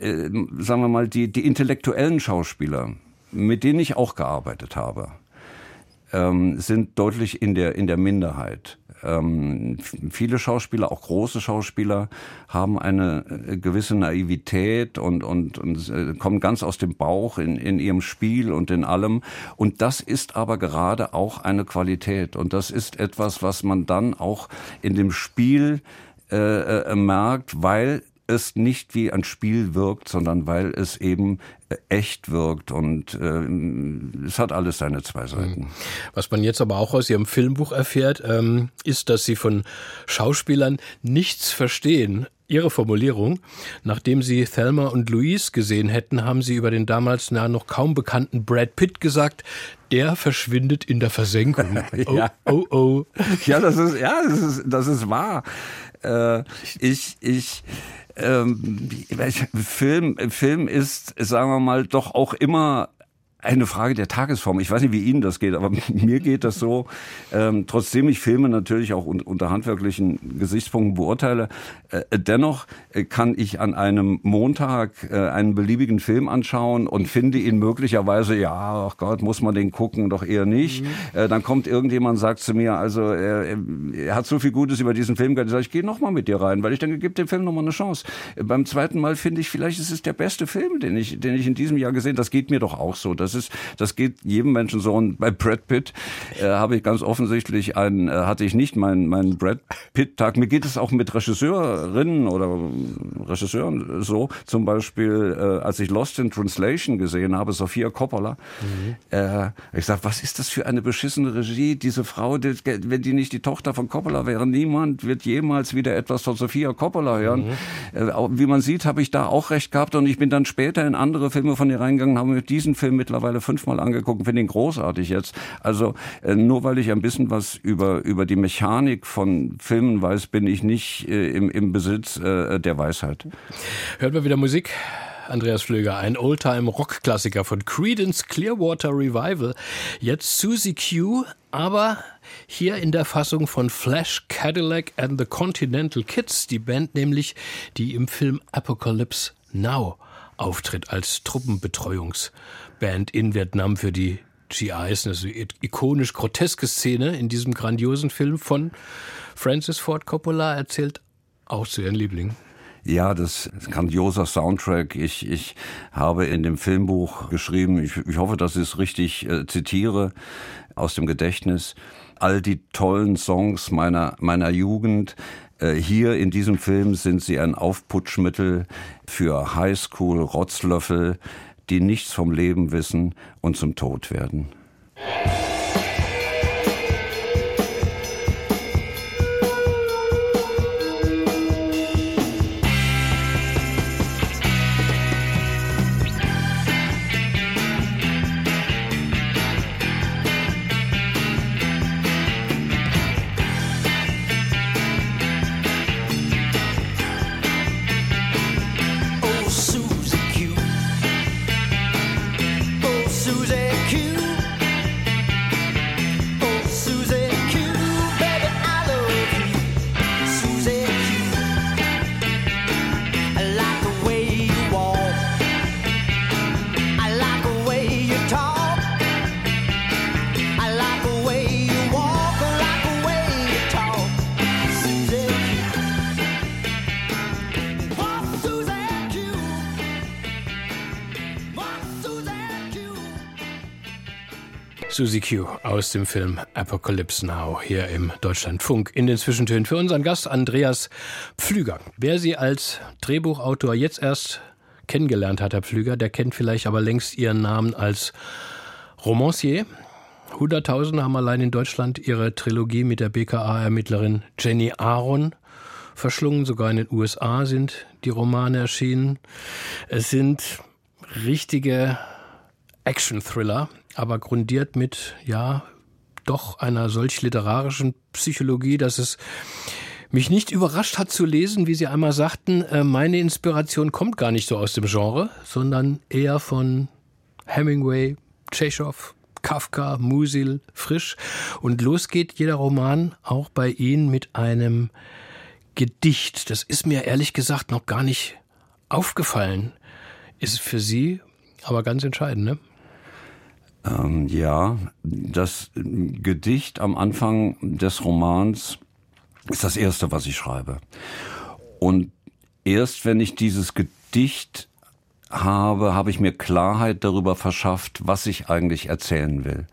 äh, sagen wir mal, die, die intellektuellen Schauspieler, mit denen ich auch gearbeitet habe, ähm, sind deutlich in der, in der Minderheit. Ähm, viele Schauspieler, auch große Schauspieler, haben eine äh, gewisse Naivität und, und, und äh, kommen ganz aus dem Bauch in, in ihrem Spiel und in allem. Und das ist aber gerade auch eine Qualität. Und das ist etwas, was man dann auch in dem Spiel äh, äh merkt, weil es nicht wie ein Spiel wirkt, sondern weil es eben äh, echt wirkt und äh, es hat alles seine zwei Seiten. Mhm. Was man jetzt aber auch aus Ihrem Filmbuch erfährt, ähm, ist, dass Sie von Schauspielern nichts verstehen. Ihre Formulierung. Nachdem Sie Thelma und Louise gesehen hätten, haben Sie über den damals na, noch kaum bekannten Brad Pitt gesagt, der verschwindet in der Versenkung. ja. Oh, oh, oh. Ja, das ist, ja, das ist, das ist wahr. Äh, ich, ich, ähm, Film, Film ist, sagen wir mal, doch auch immer eine Frage der Tagesform. Ich weiß nicht, wie Ihnen das geht, aber mir geht das so. Ähm, trotzdem ich Filme natürlich auch un unter handwerklichen Gesichtspunkten beurteile, äh, dennoch äh, kann ich an einem Montag äh, einen beliebigen Film anschauen und finde ihn möglicherweise, ja, ach Gott, muss man den gucken, doch eher nicht. Mhm. Äh, dann kommt irgendjemand und sagt zu mir, also er, er hat so viel Gutes über diesen Film gesagt, ich, ich gehe nochmal mit dir rein, weil ich denke, gib dem Film nochmal eine Chance. Beim zweiten Mal finde ich, vielleicht ist es der beste Film, den ich, den ich in diesem Jahr gesehen. Das geht mir doch auch so. Das ist, das geht jedem Menschen so. Und bei Brad Pitt äh, habe ich ganz offensichtlich einen, äh, hatte ich nicht meinen meinen Brad Pitt Tag. Mir geht es auch mit Regisseurinnen oder Regisseuren so. Zum Beispiel, äh, als ich Lost in Translation gesehen habe, Sophia Coppola. Mhm. Äh, ich sag, was ist das für eine beschissene Regie? Diese Frau, die, wenn die nicht die Tochter von Coppola wäre, niemand wird jemals wieder etwas von Sophia Coppola hören. Mhm. Äh, wie man sieht, habe ich da auch recht gehabt und ich bin dann später in andere Filme von ihr reingegangen, habe mir diesen Film mittlerweile fünfmal angeguckt finde ihn großartig jetzt. Also äh, nur weil ich ein bisschen was über, über die Mechanik von Filmen weiß, bin ich nicht äh, im, im Besitz äh, der Weisheit. Hört mal wieder Musik. Andreas Flöger, ein Oldtime-Rock-Klassiker von Credence Clearwater Revival. Jetzt Susie Q, aber hier in der Fassung von Flash Cadillac and the Continental Kids, die Band nämlich, die im Film Apocalypse Now auftritt als Truppenbetreuungsband in Vietnam für die GIs. Eine ikonisch groteske Szene in diesem grandiosen Film von Francis Ford Coppola erzählt auch zu ihren Lieblingen. Ja, das ist ein grandioser Soundtrack. Ich, ich habe in dem Filmbuch geschrieben, ich, ich hoffe, dass ich es richtig äh, zitiere aus dem Gedächtnis, all die tollen Songs meiner, meiner Jugend. Äh, hier in diesem Film sind sie ein Aufputschmittel für Highschool-Rotzlöffel, die nichts vom Leben wissen und zum Tod werden. Susie Q aus dem Film Apocalypse Now hier im Deutschlandfunk in den Zwischentönen für unseren Gast Andreas Pflüger. Wer Sie als Drehbuchautor jetzt erst kennengelernt hat, Herr Pflüger, der kennt vielleicht aber längst Ihren Namen als Romancier. Hunderttausende haben allein in Deutschland ihre Trilogie mit der BKA-Ermittlerin Jenny Aaron verschlungen. Sogar in den USA sind die Romane erschienen. Es sind richtige Action-Thriller, aber grundiert mit, ja, doch einer solch literarischen Psychologie, dass es mich nicht überrascht hat zu lesen, wie Sie einmal sagten, äh, meine Inspiration kommt gar nicht so aus dem Genre, sondern eher von Hemingway, Tschechow, Kafka, Musil, Frisch. Und los geht jeder Roman auch bei Ihnen mit einem Gedicht. Das ist mir ehrlich gesagt noch gar nicht aufgefallen. Ist für Sie aber ganz entscheidend, ne? Ähm, ja, das Gedicht am Anfang des Romans ist das erste, was ich schreibe. Und erst wenn ich dieses Gedicht habe, habe ich mir Klarheit darüber verschafft, was ich eigentlich erzählen will.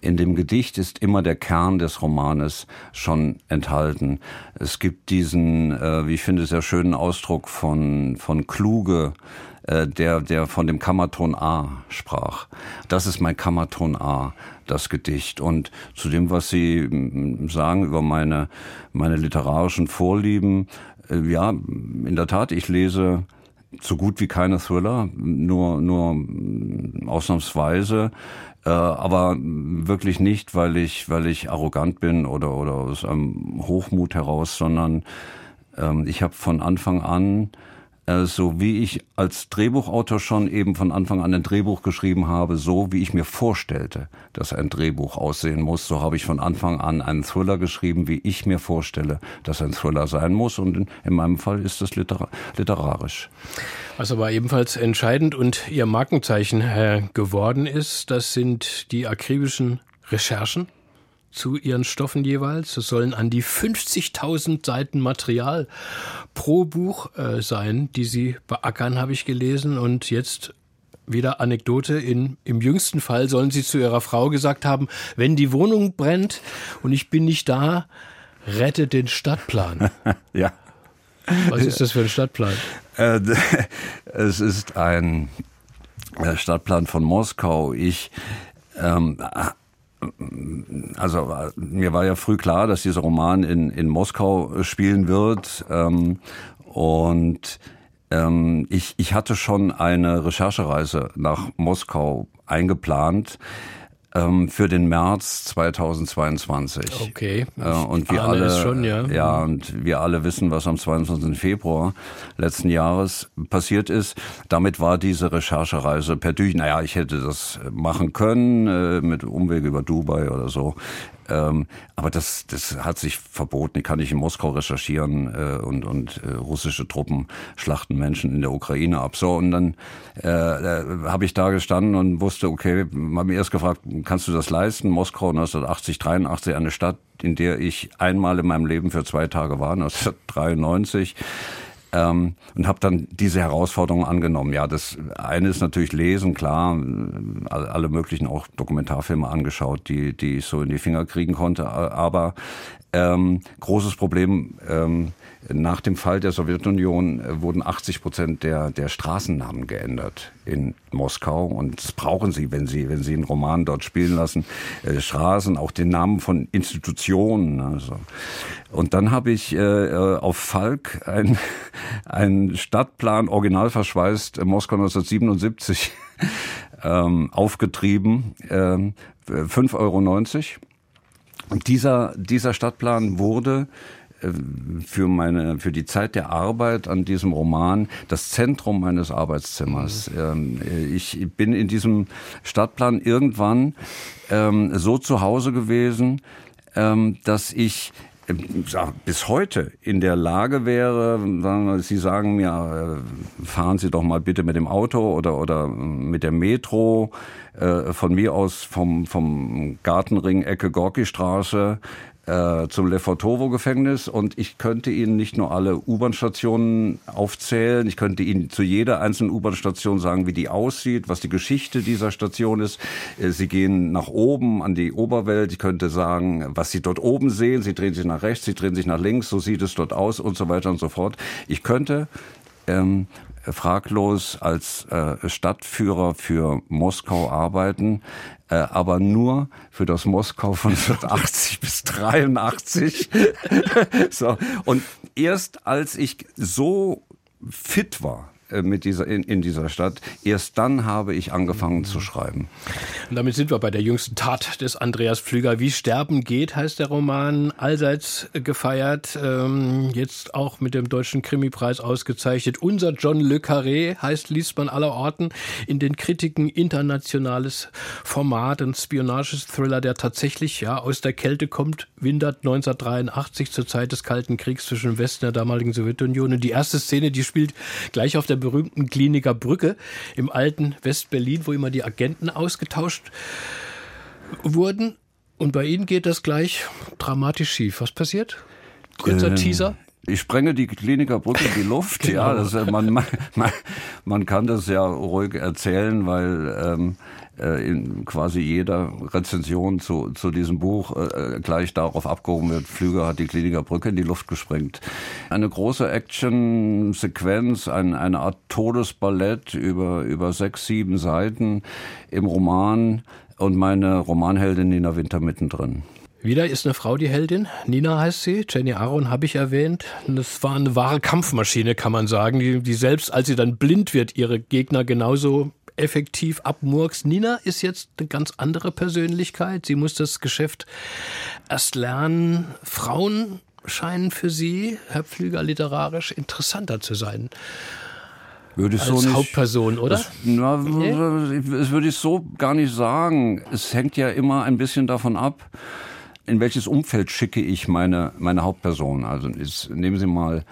In dem Gedicht ist immer der Kern des Romanes schon enthalten. Es gibt diesen, äh, wie ich finde, sehr schönen Ausdruck von, von Kluge, der, der von dem Kammerton A sprach. Das ist mein Kammerton A, das Gedicht. Und zu dem, was Sie sagen über meine, meine literarischen Vorlieben, äh, ja, in der Tat, ich lese so gut wie keine Thriller, nur, nur ausnahmsweise. Äh, aber wirklich nicht, weil ich, weil ich arrogant bin oder, oder aus einem Hochmut heraus, sondern ähm, ich habe von Anfang an äh, so wie ich als Drehbuchautor schon eben von Anfang an ein Drehbuch geschrieben habe, so wie ich mir vorstellte, dass ein Drehbuch aussehen muss, so habe ich von Anfang an einen Thriller geschrieben, wie ich mir vorstelle, dass ein Thriller sein muss. Und in, in meinem Fall ist das literar literarisch. Was aber ebenfalls entscheidend und Ihr Markenzeichen äh, geworden ist, das sind die akribischen Recherchen zu ihren Stoffen jeweils. Es sollen an die 50.000 Seiten Material pro Buch äh, sein, die sie beackern, habe ich gelesen. Und jetzt wieder Anekdote. In, Im jüngsten Fall sollen sie zu ihrer Frau gesagt haben, wenn die Wohnung brennt und ich bin nicht da, rettet den Stadtplan. ja. Was ist das für ein Stadtplan? Äh, es ist ein äh, Stadtplan von Moskau. Ich ähm, also mir war ja früh klar, dass dieser Roman in, in Moskau spielen wird. Ähm, und ähm, ich, ich hatte schon eine Recherchereise nach Moskau eingeplant ähm, für den März 2022. Okay. Äh, und wir alle, schon, ja. ja, und wir alle wissen, was am 22. Februar letzten Jahres passiert ist. Damit war diese Recherchereise per Düch. Naja, ich hätte das machen können äh, mit Umweg über Dubai oder so. Ähm, aber das, das hat sich verboten. Ich kann nicht in Moskau recherchieren äh, und, und äh, russische Truppen schlachten Menschen in der Ukraine ab. So, und dann äh, äh, habe ich da gestanden und wusste, okay, haben mir erst gefragt, kannst du das leisten? Moskau 1980, 83, eine Stadt, in der ich einmal in meinem Leben für zwei Tage war, 1993 ähm, und habe dann diese Herausforderung angenommen. Ja, das eine ist natürlich lesen, klar, alle möglichen auch Dokumentarfilme angeschaut, die die ich so in die Finger kriegen konnte. Aber ähm, großes Problem ähm, nach dem Fall der Sowjetunion äh, wurden 80 Prozent der, der Straßennamen geändert in Moskau. Und das brauchen sie, wenn sie, wenn sie einen Roman dort spielen lassen. Äh, Straßen, auch den Namen von Institutionen. Also. Und dann habe ich äh, äh auf Falk ein, ein Stadtplan original verschweißt, äh, Moskau 1977, ähm, aufgetrieben. Ähm, 5,90 Euro. Und dieser, dieser Stadtplan wurde für meine für die Zeit der Arbeit an diesem Roman das Zentrum meines Arbeitszimmers. Mhm. Ich bin in diesem Stadtplan irgendwann ähm, so zu Hause gewesen, ähm, dass ich bis heute in der Lage wäre, Sie sagen mir, äh, fahren Sie doch mal bitte mit dem Auto oder, oder mit der Metro, äh, von mir aus vom, vom Gartenring Ecke Gorki-Straße äh, zum Lefortovo-Gefängnis und ich könnte Ihnen nicht nur alle U-Bahn-Stationen aufzählen, ich könnte Ihnen zu jeder einzelnen U-Bahn-Station sagen, wie die aussieht, was die Geschichte dieser Station ist. Äh, Sie gehen nach oben an die Oberwelt, ich könnte sagen, was Sie dort oben sehen, Sie drehen sich nach rechts, Sie drehen sich nach links, so sieht es dort aus und so weiter und so fort. Ich könnte ähm, fraglos als äh, Stadtführer für Moskau arbeiten äh, aber nur für das Moskau von 1980 bis 83. so. Und erst als ich so fit war, mit dieser, in, in dieser Stadt. Erst dann habe ich angefangen zu schreiben. Und damit sind wir bei der jüngsten Tat des Andreas Pflüger. Wie Sterben geht, heißt der Roman, allseits gefeiert, ähm, jetzt auch mit dem Deutschen Krimipreis ausgezeichnet. Unser John Le Carré heißt, liest man aller Orten in den Kritiken internationales Format, ein Spionagethriller, der tatsächlich ja aus der Kälte kommt, windert 1983 zur Zeit des Kalten Kriegs zwischen Westen der damaligen Sowjetunion. Und die erste Szene, die spielt gleich auf der berühmten Kliniker Brücke im alten West-Berlin, wo immer die Agenten ausgetauscht wurden. Und bei Ihnen geht das gleich dramatisch schief. Was passiert? Kurzer äh, Teaser. Ich sprenge die Kliniker Brücke in die Luft. genau. Ja, das, man, man, man kann das ja ruhig erzählen, weil ähm, äh, in quasi jeder Rezension zu, zu diesem Buch äh, gleich darauf abgehoben wird, Flüger hat die Kliniker Brücke in die Luft gesprengt. Eine große Action-Sequenz, ein, eine Art Todesballett über, über sechs, sieben Seiten im Roman und meine Romanheldin Nina Winter mittendrin. Wieder ist eine Frau die Heldin. Nina heißt sie. Jenny Aaron habe ich erwähnt. Das war eine wahre Kampfmaschine, kann man sagen, die, die selbst, als sie dann blind wird, ihre Gegner genauso effektiv abmurks. Nina ist jetzt eine ganz andere Persönlichkeit. Sie muss das Geschäft erst lernen. Frauen scheinen für sie, Herr Pflüger, literarisch interessanter zu sein. Würde ich als so nicht, Hauptperson, oder? Das, na. Das würde ich so gar nicht sagen. Es hängt ja immer ein bisschen davon ab, in welches Umfeld schicke ich meine, meine Hauptperson. Also nehmen Sie mal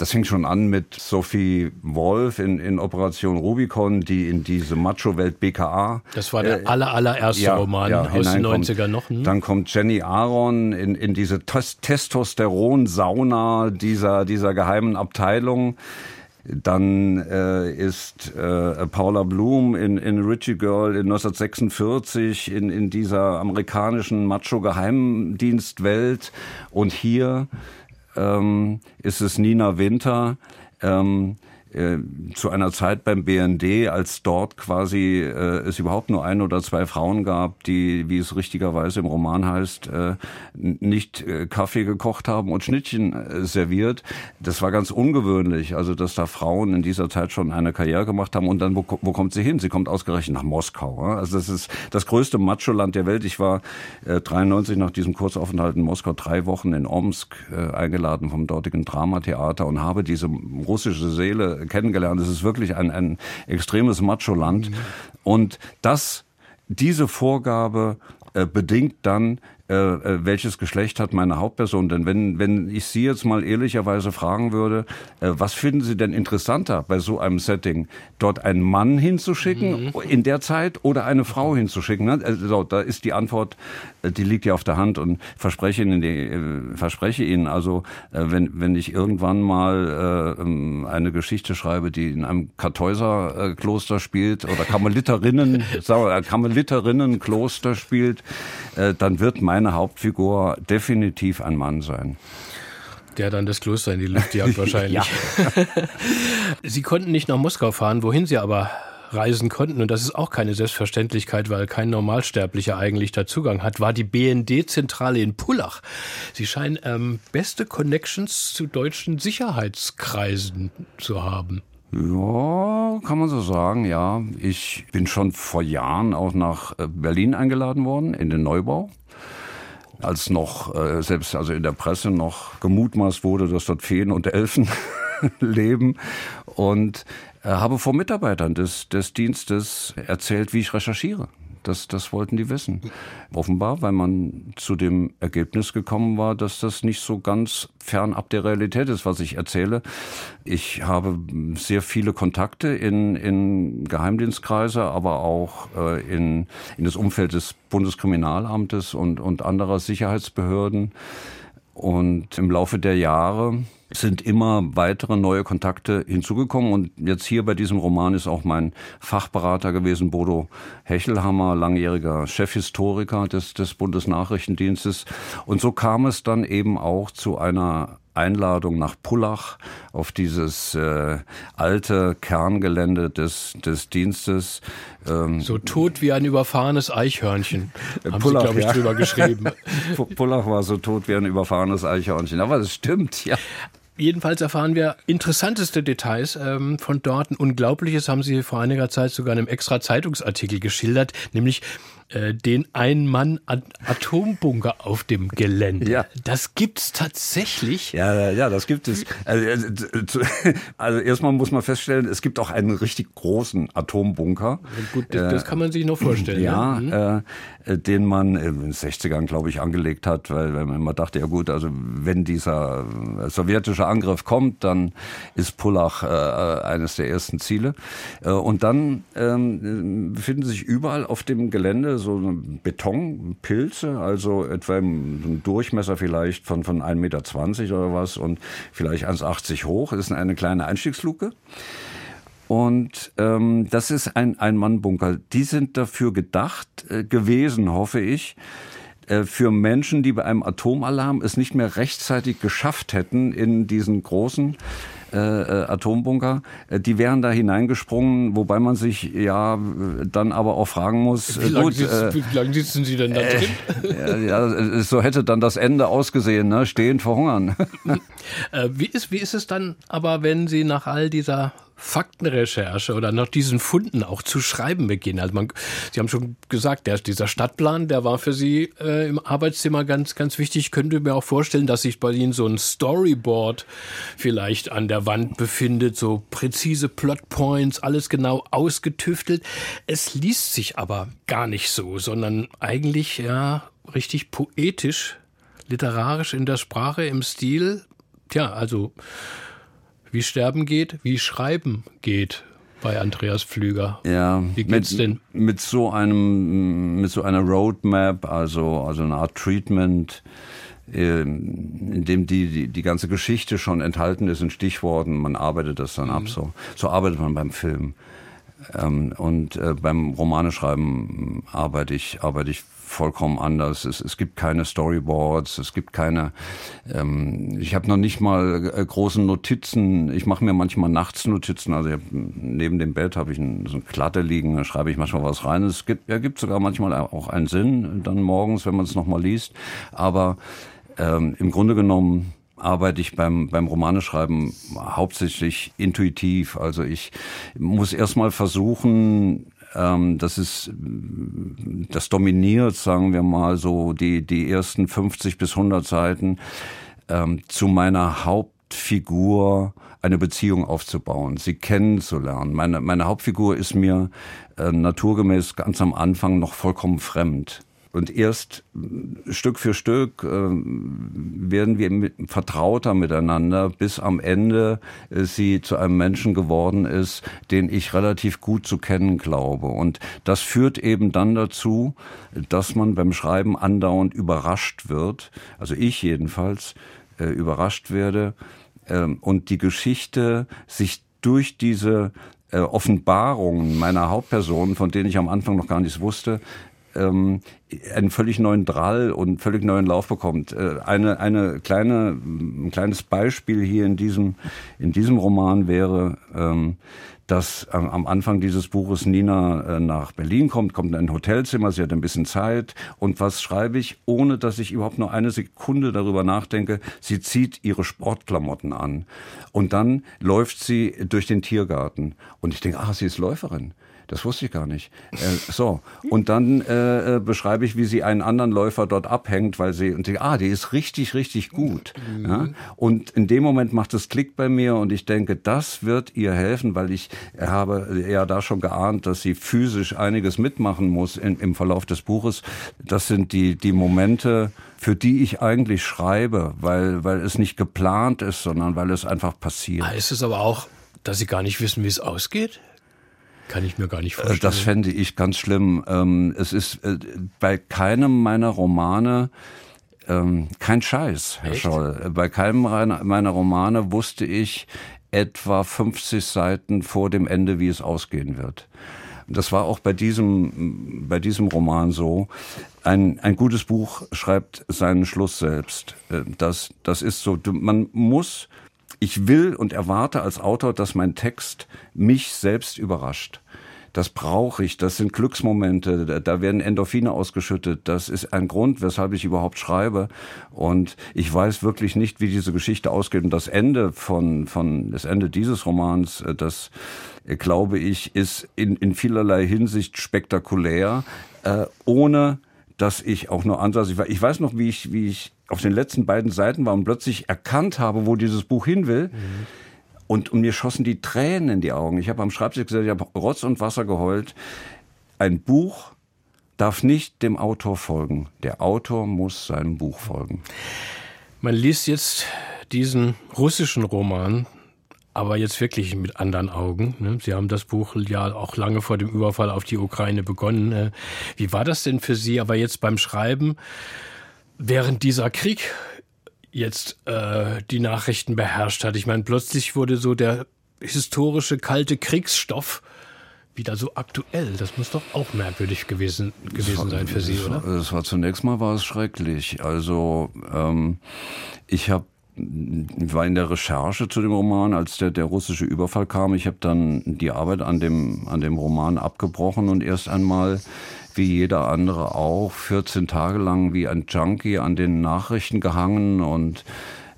das fing schon an mit Sophie Wolf in, in Operation Rubicon, die in diese Macho-Welt BKA. Das war der äh, aller, allererste ja, Roman ja, aus den 90ern noch. Hm? Dann kommt Jenny Aaron in, in diese Testosteron-Sauna dieser, dieser geheimen Abteilung. Dann äh, ist äh, Paula Bloom in, in Richie Girl in 1946 in, in dieser amerikanischen Macho-Geheimdienstwelt. Und hier ähm, ist es Nina Winter, ähm, äh, zu einer Zeit beim BND, als dort quasi äh, es überhaupt nur ein oder zwei Frauen gab, die, wie es richtigerweise im Roman heißt, äh, nicht äh, Kaffee gekocht haben und Schnittchen äh, serviert. Das war ganz ungewöhnlich, also dass da Frauen in dieser Zeit schon eine Karriere gemacht haben. Und dann, wo, wo kommt sie hin? Sie kommt ausgerechnet nach Moskau. Also das ist das größte Macho-Land der Welt. Ich war äh, 93 nach diesem Kurzaufenthalt in Moskau drei Wochen in Omsk äh, eingeladen vom dortigen Dramatheater und habe diese russische Seele kennengelernt. Es ist wirklich ein, ein extremes Macho-Land. Mhm. Und das, diese Vorgabe äh, bedingt dann äh, äh, welches Geschlecht hat meine Hauptperson. Denn wenn, wenn ich Sie jetzt mal ehrlicherweise fragen würde, äh, was finden Sie denn interessanter bei so einem Setting? Dort einen Mann hinzuschicken mhm. in der Zeit oder eine Frau hinzuschicken? Ne? Also, da ist die Antwort, äh, die liegt ja auf der Hand und verspreche Ihnen, die, äh, verspreche Ihnen also, wenn, wenn ich irgendwann mal äh, ähm, eine Geschichte schreibe, die in einem Kartäuserkloster spielt oder Karmeliterinnen, sagen wir, Karmeliterinnen-Kloster spielt, äh, dann wird mein meine Hauptfigur definitiv ein Mann sein. Der dann das Kloster in die Luft jagt wahrscheinlich. Sie konnten nicht nach Moskau fahren, wohin Sie aber reisen konnten, und das ist auch keine Selbstverständlichkeit, weil kein Normalsterblicher eigentlich da Zugang hat, war die BND-Zentrale in Pullach. Sie scheinen ähm, beste Connections zu deutschen Sicherheitskreisen zu haben. Ja, kann man so sagen, ja. Ich bin schon vor Jahren auch nach äh, Berlin eingeladen worden, in den Neubau als noch äh, selbst also in der Presse noch gemutmaßt wurde, dass dort Feen und Elfen leben und äh, habe vor Mitarbeitern des, des Dienstes erzählt, wie ich recherchiere. Das, das wollten die wissen. Offenbar, weil man zu dem Ergebnis gekommen war, dass das nicht so ganz fernab der Realität ist, was ich erzähle. Ich habe sehr viele Kontakte in, in Geheimdienstkreise, aber auch äh, in, in das Umfeld des Bundeskriminalamtes und, und anderer Sicherheitsbehörden. Und im Laufe der Jahre sind immer weitere neue Kontakte hinzugekommen. Und jetzt hier bei diesem Roman ist auch mein Fachberater gewesen, Bodo Hechelhammer, langjähriger Chefhistoriker des, des Bundesnachrichtendienstes. Und so kam es dann eben auch zu einer Einladung nach Pullach auf dieses äh, alte Kerngelände des, des Dienstes. Ähm, so tot wie ein überfahrenes Eichhörnchen, haben Pullach, Sie, glaube ich, ja. drüber geschrieben. Pullach war so tot wie ein überfahrenes Eichhörnchen, aber das stimmt, ja. Jedenfalls erfahren wir interessanteste Details ähm, von dort. Ein Unglaubliches haben Sie vor einiger Zeit sogar in einem extra Zeitungsartikel geschildert, nämlich äh, den Ein-Mann-Atombunker auf dem Gelände. Ja. Das gibt's tatsächlich. Ja, ja, das gibt es. Also, äh, also erstmal muss man feststellen, es gibt auch einen richtig großen Atombunker. Gut, das, das kann man sich noch vorstellen. Ja, ne? äh, den man in den 60ern, glaube ich, angelegt hat, weil, weil man immer dachte, ja gut, also wenn dieser sowjetische Angriff kommt, dann ist Pullach äh, eines der ersten Ziele. Äh, und dann ähm, befinden sich überall auf dem Gelände so Betonpilze, also etwa im Durchmesser vielleicht von, von 1,20 Meter oder was und vielleicht 1,80 hoch. Das ist eine kleine Einstiegsluke. Und ähm, das ist ein Ein-Mann-Bunker. Die sind dafür gedacht äh, gewesen, hoffe ich, äh, für Menschen, die bei einem Atomalarm es nicht mehr rechtzeitig geschafft hätten in diesen großen äh, äh, Atombunker, äh, die wären da hineingesprungen, wobei man sich ja dann aber auch fragen muss, wie lange, gut, sitzt, wie lange sitzen Sie denn da drin? ja, so hätte dann das Ende ausgesehen, ne? stehend verhungern. wie, ist, wie ist es dann aber, wenn Sie nach all dieser Faktenrecherche oder nach diesen Funden auch zu schreiben beginnen. Also man, Sie haben schon gesagt, der, dieser Stadtplan, der war für Sie äh, im Arbeitszimmer ganz, ganz wichtig. Ich könnte mir auch vorstellen, dass sich bei Ihnen so ein Storyboard vielleicht an der Wand befindet, so präzise Plotpoints, alles genau ausgetüftelt. Es liest sich aber gar nicht so, sondern eigentlich ja richtig poetisch, literarisch in der Sprache, im Stil. Tja, also wie Sterben geht, wie Schreiben geht bei Andreas Pflüger. Ja, wie geht's mit, denn? Mit so einem, mit so einer Roadmap, also, also eine Art Treatment, ähm, in dem die, die, die ganze Geschichte schon enthalten ist in Stichworten. Man arbeitet das dann mhm. ab. So, so arbeitet man beim Film. Ähm, und äh, beim Romaneschreiben arbeite ich, arbeite ich vollkommen anders. Es, es gibt keine Storyboards, es gibt keine. Ähm, ich habe noch nicht mal äh, großen Notizen. Ich mache mir manchmal nachts Notizen. Also hab, neben dem Bett habe ich ein, so eine Klatte liegen, da schreibe ich manchmal was rein. Es gibt, ergibt sogar manchmal auch einen Sinn dann morgens, wenn man es nochmal liest. Aber ähm, im Grunde genommen arbeite ich beim, beim Romaneschreiben hauptsächlich intuitiv. Also ich muss erstmal versuchen, ähm, das ist, das dominiert, sagen wir mal so, die, die ersten 50 bis 100 Seiten ähm, zu meiner Hauptfigur eine Beziehung aufzubauen, sie kennenzulernen. Meine, meine Hauptfigur ist mir äh, naturgemäß ganz am Anfang noch vollkommen fremd. Und erst äh, Stück für Stück äh, werden wir mit, vertrauter miteinander, bis am Ende äh, sie zu einem Menschen geworden ist, den ich relativ gut zu kennen glaube. Und das führt eben dann dazu, dass man beim Schreiben andauernd überrascht wird, also ich jedenfalls äh, überrascht werde äh, und die Geschichte sich durch diese äh, Offenbarungen meiner Hauptpersonen, von denen ich am Anfang noch gar nichts wusste, ähm, einen völlig neuen Drall und völlig neuen Lauf bekommt. Äh, eine, eine kleine, ein kleines Beispiel hier in diesem, in diesem Roman wäre, ähm, dass am Anfang dieses Buches Nina äh, nach Berlin kommt, kommt in ein Hotelzimmer, sie hat ein bisschen Zeit. Und was schreibe ich, ohne dass ich überhaupt nur eine Sekunde darüber nachdenke? Sie zieht ihre Sportklamotten an. Und dann läuft sie durch den Tiergarten. Und ich denke, ah, sie ist Läuferin. Das wusste ich gar nicht. Äh, so, und dann äh, äh, beschreibe ich, wie sie einen anderen Läufer dort abhängt, weil sie und sie, ah, die ist richtig, richtig gut. Mhm. Ja? Und in dem Moment macht es Klick bei mir und ich denke, das wird ihr helfen, weil ich habe ja da schon geahnt, dass sie physisch einiges mitmachen muss in, im Verlauf des Buches. Das sind die die Momente, für die ich eigentlich schreibe, weil weil es nicht geplant ist, sondern weil es einfach passiert. Ist es aber auch, dass Sie gar nicht wissen, wie es ausgeht? Kann ich mir gar nicht äh, vorstellen. Das fände ich ganz schlimm. Ähm, es ist äh, bei keinem meiner Romane ähm, kein Scheiß, Herr Echt? Scholl. Bei keinem meiner Romane wusste ich etwa 50 Seiten vor dem Ende, wie es ausgehen wird. Das war auch bei diesem, bei diesem Roman so. Ein, ein gutes Buch schreibt seinen Schluss selbst. Äh, das, das ist so. Man muss ich will und erwarte als Autor, dass mein Text mich selbst überrascht. Das brauche ich, das sind Glücksmomente, da werden Endorphine ausgeschüttet. Das ist ein Grund, weshalb ich überhaupt schreibe. Und ich weiß wirklich nicht, wie diese Geschichte ausgeht. Und das Ende von, von das Ende dieses Romans, äh, das äh, glaube ich, ist in, in vielerlei Hinsicht spektakulär, äh, ohne dass ich auch nur ansatz. Ich weiß noch, wie ich, wie ich auf den letzten beiden Seiten war und plötzlich erkannt habe, wo dieses Buch hin will. Mhm. Und, und mir schossen die Tränen in die Augen. Ich habe am Schreibtisch gesagt, ich habe Rotz und Wasser geheult. Ein Buch darf nicht dem Autor folgen. Der Autor muss seinem Buch folgen. Man liest jetzt diesen russischen Roman aber jetzt wirklich mit anderen Augen. Ne? Sie haben das Buch ja auch lange vor dem Überfall auf die Ukraine begonnen. Äh, wie war das denn für Sie, aber jetzt beim Schreiben, während dieser Krieg jetzt äh, die Nachrichten beherrscht hat? Ich meine, plötzlich wurde so der historische kalte Kriegsstoff wieder so aktuell. Das muss doch auch merkwürdig gewesen, gewesen war, sein für Sie, oder? Es war zunächst mal war es schrecklich. Also ähm, ich habe war in der Recherche zu dem Roman, als der, der russische Überfall kam. Ich habe dann die Arbeit an dem, an dem Roman abgebrochen und erst einmal, wie jeder andere auch, 14 Tage lang wie ein Junkie an den Nachrichten gehangen und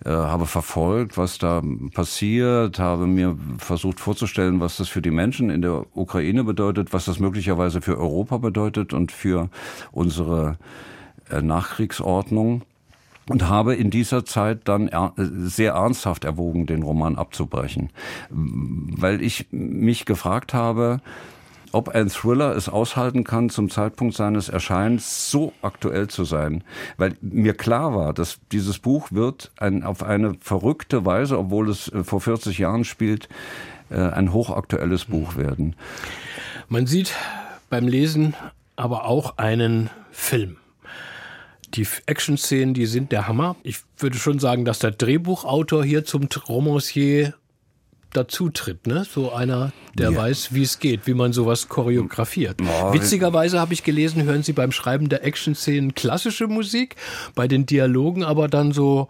äh, habe verfolgt, was da passiert, habe mir versucht vorzustellen, was das für die Menschen in der Ukraine bedeutet, was das möglicherweise für Europa bedeutet und für unsere äh, Nachkriegsordnung und habe in dieser Zeit dann sehr ernsthaft erwogen, den Roman abzubrechen, weil ich mich gefragt habe, ob ein Thriller es aushalten kann, zum Zeitpunkt seines Erscheinens so aktuell zu sein. Weil mir klar war, dass dieses Buch wird ein, auf eine verrückte Weise, obwohl es äh, vor 40 Jahren spielt, äh, ein hochaktuelles Buch werden. Man sieht beim Lesen aber auch einen Film. Die Action-Szenen, die sind der Hammer. Ich würde schon sagen, dass der Drehbuchautor hier zum Romancier dazu tritt, ne? So einer, der ja. weiß, wie es geht, wie man sowas choreografiert. Oh, Witzigerweise habe ich gelesen, hören Sie beim Schreiben der Action-Szenen klassische Musik, bei den Dialogen aber dann so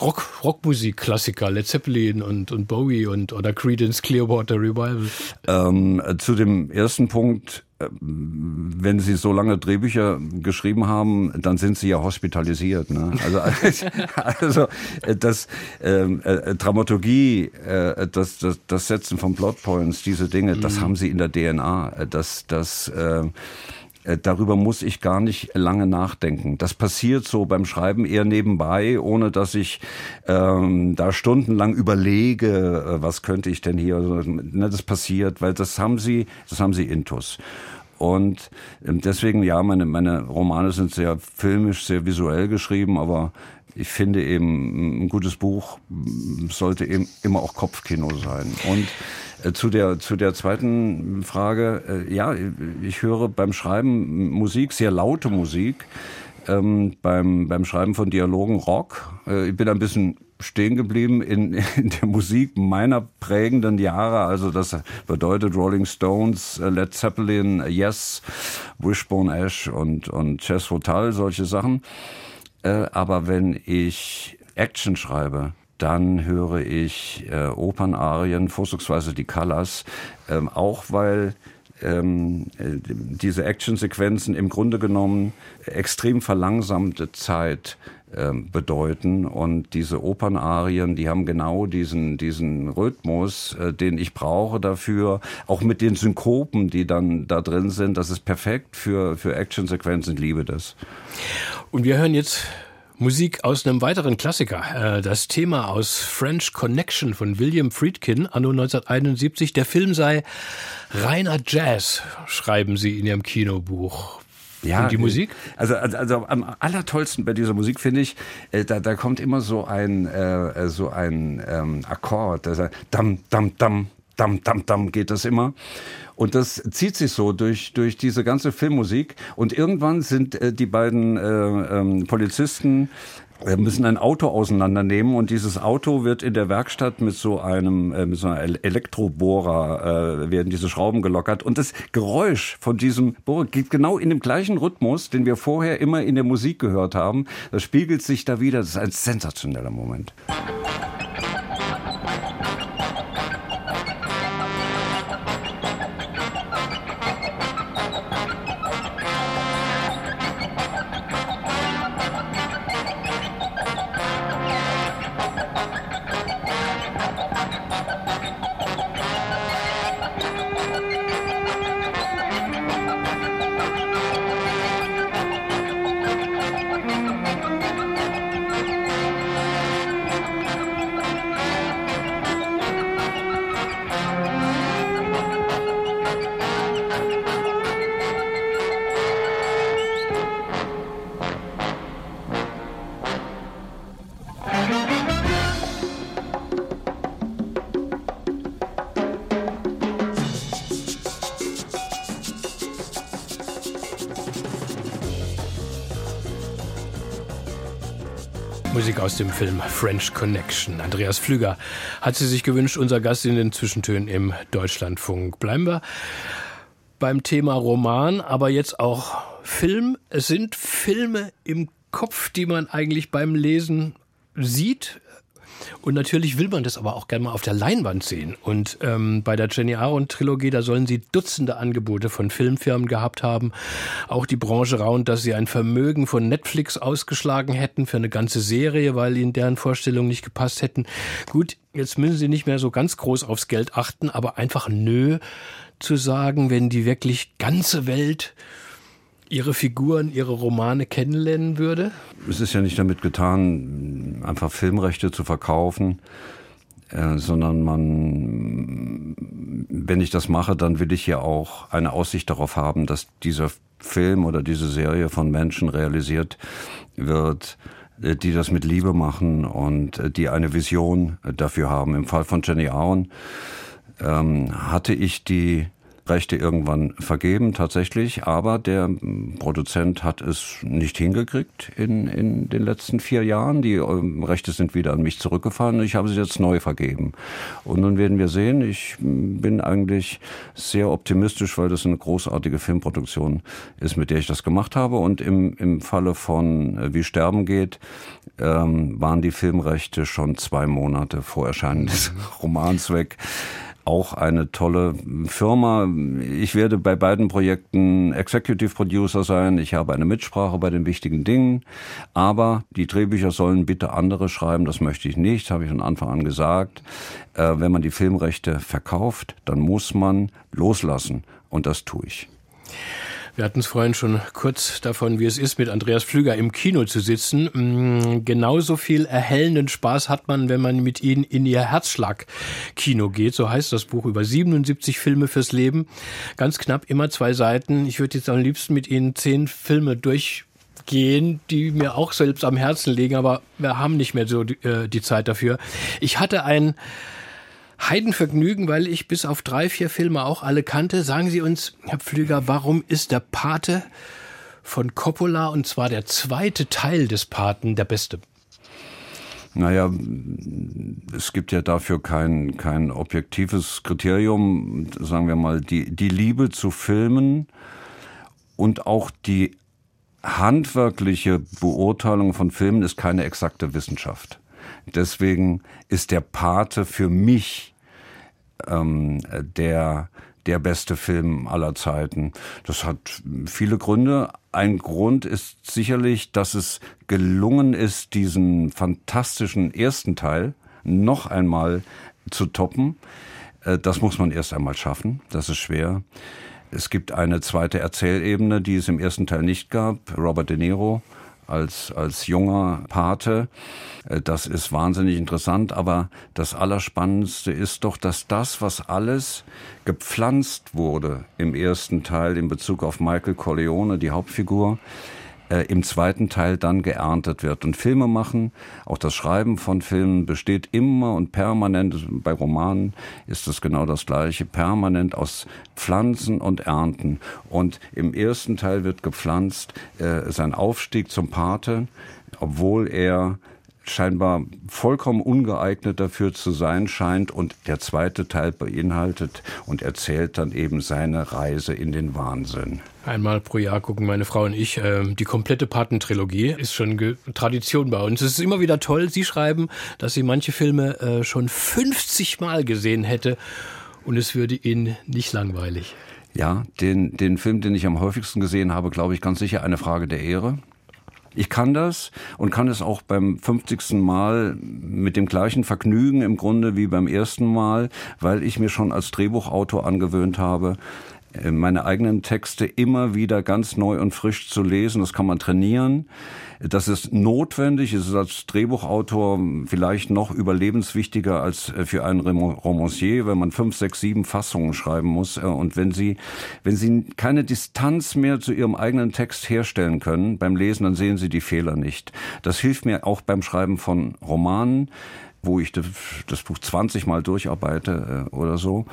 Rock, Rockmusik, Klassiker, Led Zeppelin und, und Bowie und oder Creedence Clearwater Revival. Ähm, zu dem ersten Punkt, wenn Sie so lange Drehbücher geschrieben haben, dann sind Sie ja hospitalisiert. Ne? Also, also äh, das ähm, äh, Dramaturgie, äh, das, das, das Setzen von Plotpoints, diese Dinge, mhm. das haben Sie in der DNA. Das, das äh, äh, darüber muss ich gar nicht lange nachdenken. Das passiert so beim Schreiben eher nebenbei, ohne dass ich ähm, da stundenlang überlege, äh, was könnte ich denn hier. Ne, das passiert, weil das haben sie, das haben sie intus. Und ähm, deswegen, ja, meine, meine Romane sind sehr filmisch, sehr visuell geschrieben, aber ich finde eben, ein gutes Buch sollte eben immer auch Kopfkino sein. Und äh, zu der, zu der zweiten Frage, äh, ja, ich höre beim Schreiben Musik, sehr laute Musik. Ähm, beim, beim Schreiben von Dialogen Rock. Äh, ich bin ein bisschen stehen geblieben in, in der Musik meiner prägenden Jahre. Also das bedeutet Rolling Stones, Led Zeppelin, Yes, Wishbone Ash und, und Chess Rotal, solche Sachen. Aber wenn ich Action schreibe, dann höre ich äh, Opernarien, vorzugsweise die Callas, ähm, auch weil ähm, äh, diese Actionsequenzen im Grunde genommen extrem verlangsamte Zeit bedeuten und diese Opernarien, die haben genau diesen diesen Rhythmus, äh, den ich brauche dafür, auch mit den Synkopen, die dann da drin sind, das ist perfekt für für Actionsequenzen, ich liebe das. Und wir hören jetzt Musik aus einem weiteren Klassiker. Äh, das Thema aus French Connection von William Friedkin, anno 1971. Der Film sei reiner Jazz, schreiben Sie in Ihrem Kinobuch. Ja, Und die Musik? Also, also, also am allertollsten bei dieser Musik finde ich, äh, da, da kommt immer so ein, äh, so ein ähm, Akkord, das dam, dam, dam, dam, dam, dam geht das immer. Und das zieht sich so durch, durch diese ganze Filmmusik. Und irgendwann sind äh, die beiden äh, ähm, Polizisten wir müssen ein Auto auseinandernehmen und dieses Auto wird in der Werkstatt mit so einem äh, mit so einer Elektrobohrer äh, werden diese Schrauben gelockert und das Geräusch von diesem Bohrer geht genau in dem gleichen Rhythmus, den wir vorher immer in der Musik gehört haben. Das spiegelt sich da wieder. Das ist ein sensationeller Moment. Film French Connection. Andreas Flüger hat sie sich gewünscht, unser Gast in den Zwischentönen im Deutschlandfunk. Bleiben wir beim Thema Roman, aber jetzt auch Film. Es sind Filme im Kopf, die man eigentlich beim Lesen sieht, und natürlich will man das aber auch gerne mal auf der Leinwand sehen. Und ähm, bei der Jenny Aaron Trilogie, da sollen sie Dutzende Angebote von Filmfirmen gehabt haben. Auch die Branche raunt, dass sie ein Vermögen von Netflix ausgeschlagen hätten für eine ganze Serie, weil ihnen deren Vorstellungen nicht gepasst hätten. Gut, jetzt müssen sie nicht mehr so ganz groß aufs Geld achten, aber einfach nö zu sagen, wenn die wirklich ganze Welt ihre Figuren, ihre Romane kennenlernen würde? Es ist ja nicht damit getan, einfach Filmrechte zu verkaufen, äh, sondern man, wenn ich das mache, dann will ich ja auch eine Aussicht darauf haben, dass dieser Film oder diese Serie von Menschen realisiert wird, äh, die das mit Liebe machen und äh, die eine Vision dafür haben. Im Fall von Jenny Auen ähm, hatte ich die Rechte irgendwann vergeben, tatsächlich, aber der Produzent hat es nicht hingekriegt in, in den letzten vier Jahren. Die ähm, Rechte sind wieder an mich zurückgefallen ich habe sie jetzt neu vergeben. Und nun werden wir sehen, ich bin eigentlich sehr optimistisch, weil das eine großartige Filmproduktion ist, mit der ich das gemacht habe. Und im, im Falle von äh, Wie Sterben geht, ähm, waren die Filmrechte schon zwei Monate vor Erscheinen des Romans weg auch eine tolle Firma. Ich werde bei beiden Projekten Executive Producer sein. Ich habe eine Mitsprache bei den wichtigen Dingen. Aber die Drehbücher sollen bitte andere schreiben. Das möchte ich nicht, habe ich von Anfang an gesagt. Äh, wenn man die Filmrechte verkauft, dann muss man loslassen. Und das tue ich. Wir hatten es vorhin schon kurz davon, wie es ist, mit Andreas Pflüger im Kino zu sitzen. Mm, genauso viel erhellenden Spaß hat man, wenn man mit ihnen in ihr Herzschlag-Kino geht. So heißt das Buch über 77 Filme fürs Leben. Ganz knapp immer zwei Seiten. Ich würde jetzt am liebsten mit ihnen zehn Filme durchgehen, die mir auch selbst am Herzen liegen, aber wir haben nicht mehr so die, äh, die Zeit dafür. Ich hatte ein Heidenvergnügen, weil ich bis auf drei, vier Filme auch alle kannte. Sagen Sie uns, Herr Pflüger, warum ist der Pate von Coppola und zwar der zweite Teil des Paten der beste? Naja, es gibt ja dafür kein, kein objektives Kriterium, sagen wir mal, die, die Liebe zu Filmen und auch die handwerkliche Beurteilung von Filmen ist keine exakte Wissenschaft. Deswegen ist der Pate für mich ähm, der der beste Film aller Zeiten. Das hat viele Gründe. Ein Grund ist sicherlich, dass es gelungen ist, diesen fantastischen ersten Teil noch einmal zu toppen. Äh, das muss man erst einmal schaffen. Das ist schwer. Es gibt eine zweite Erzählebene, die es im ersten Teil nicht gab. Robert De Niro als, als junger Pate. Äh, das ist wahnsinnig interessant, aber das Allerspannendste ist doch, dass das, was alles gepflanzt wurde im ersten Teil in Bezug auf Michael Corleone, die Hauptfigur, äh, im zweiten Teil dann geerntet wird. Und Filme machen, auch das Schreiben von Filmen besteht immer und permanent, bei Romanen ist es genau das gleiche, permanent aus Pflanzen und Ernten. Und im ersten Teil wird gepflanzt äh, sein Aufstieg zum Pate, obwohl er scheinbar vollkommen ungeeignet dafür zu sein scheint und der zweite Teil beinhaltet und erzählt dann eben seine Reise in den Wahnsinn. Einmal pro Jahr gucken meine Frau und ich äh, die komplette Patentrilogie. Ist schon Tradition bei uns. Es ist immer wieder toll. Sie schreiben, dass sie manche Filme äh, schon 50 Mal gesehen hätte und es würde ihnen nicht langweilig. Ja, den, den Film, den ich am häufigsten gesehen habe, glaube ich, ganz sicher eine Frage der Ehre. Ich kann das und kann es auch beim 50. Mal mit dem gleichen Vergnügen im Grunde wie beim ersten Mal, weil ich mir schon als Drehbuchautor angewöhnt habe, meine eigenen Texte immer wieder ganz neu und frisch zu lesen. Das kann man trainieren. Das ist notwendig. Es ist als Drehbuchautor vielleicht noch überlebenswichtiger als äh, für einen Romancier, wenn man fünf, sechs, sieben Fassungen schreiben muss. Äh, und wenn Sie, wenn Sie keine Distanz mehr zu Ihrem eigenen Text herstellen können beim Lesen, dann sehen Sie die Fehler nicht. Das hilft mir auch beim Schreiben von Romanen wo ich das Buch 20 Mal durcharbeite oder so.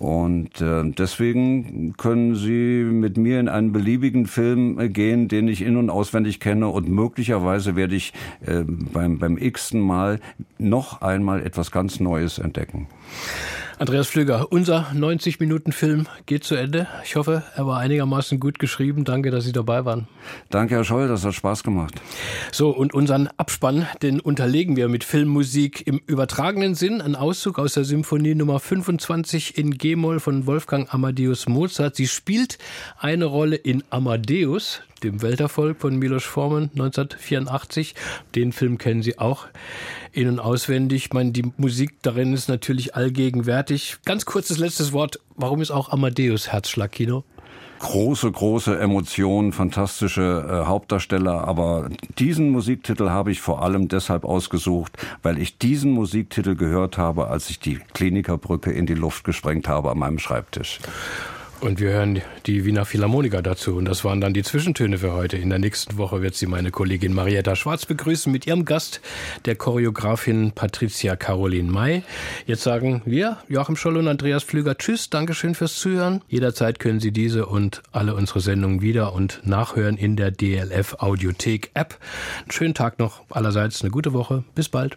Und äh, deswegen können Sie mit mir in einen beliebigen Film äh, gehen, den ich in- und auswendig kenne. Und möglicherweise werde ich äh, beim, beim x-ten Mal noch einmal etwas ganz Neues entdecken. Andreas Flüger, unser 90-Minuten-Film geht zu Ende. Ich hoffe, er war einigermaßen gut geschrieben. Danke, dass Sie dabei waren. Danke, Herr Scholl, das hat Spaß gemacht. So, und unseren Abspann, den unterlegen wir mit Filmmusik im übertragenen Sinn. Ein Auszug aus der Symphonie Nummer 25 in G-Moll von Wolfgang Amadeus Mozart. Sie spielt eine Rolle in Amadeus, dem Welterfolg von Milos Forman 1984. Den Film kennen Sie auch in- und auswendig. Ich meine, die Musik darin ist natürlich allgegenwärtig. Ganz kurzes letztes Wort. Warum ist auch Amadeus Herzschlagkino? große, große Emotionen, fantastische äh, Hauptdarsteller, aber diesen Musiktitel habe ich vor allem deshalb ausgesucht, weil ich diesen Musiktitel gehört habe, als ich die Klinikerbrücke in die Luft gesprengt habe an meinem Schreibtisch. Und wir hören die Wiener Philharmoniker dazu. Und das waren dann die Zwischentöne für heute. In der nächsten Woche wird sie meine Kollegin Marietta Schwarz begrüßen mit ihrem Gast, der Choreografin Patricia Caroline May. Jetzt sagen wir, Joachim Scholl und Andreas Pflüger, Tschüss, Dankeschön fürs Zuhören. Jederzeit können Sie diese und alle unsere Sendungen wieder und nachhören in der DLF Audiothek App. Einen schönen Tag noch allerseits, eine gute Woche. Bis bald.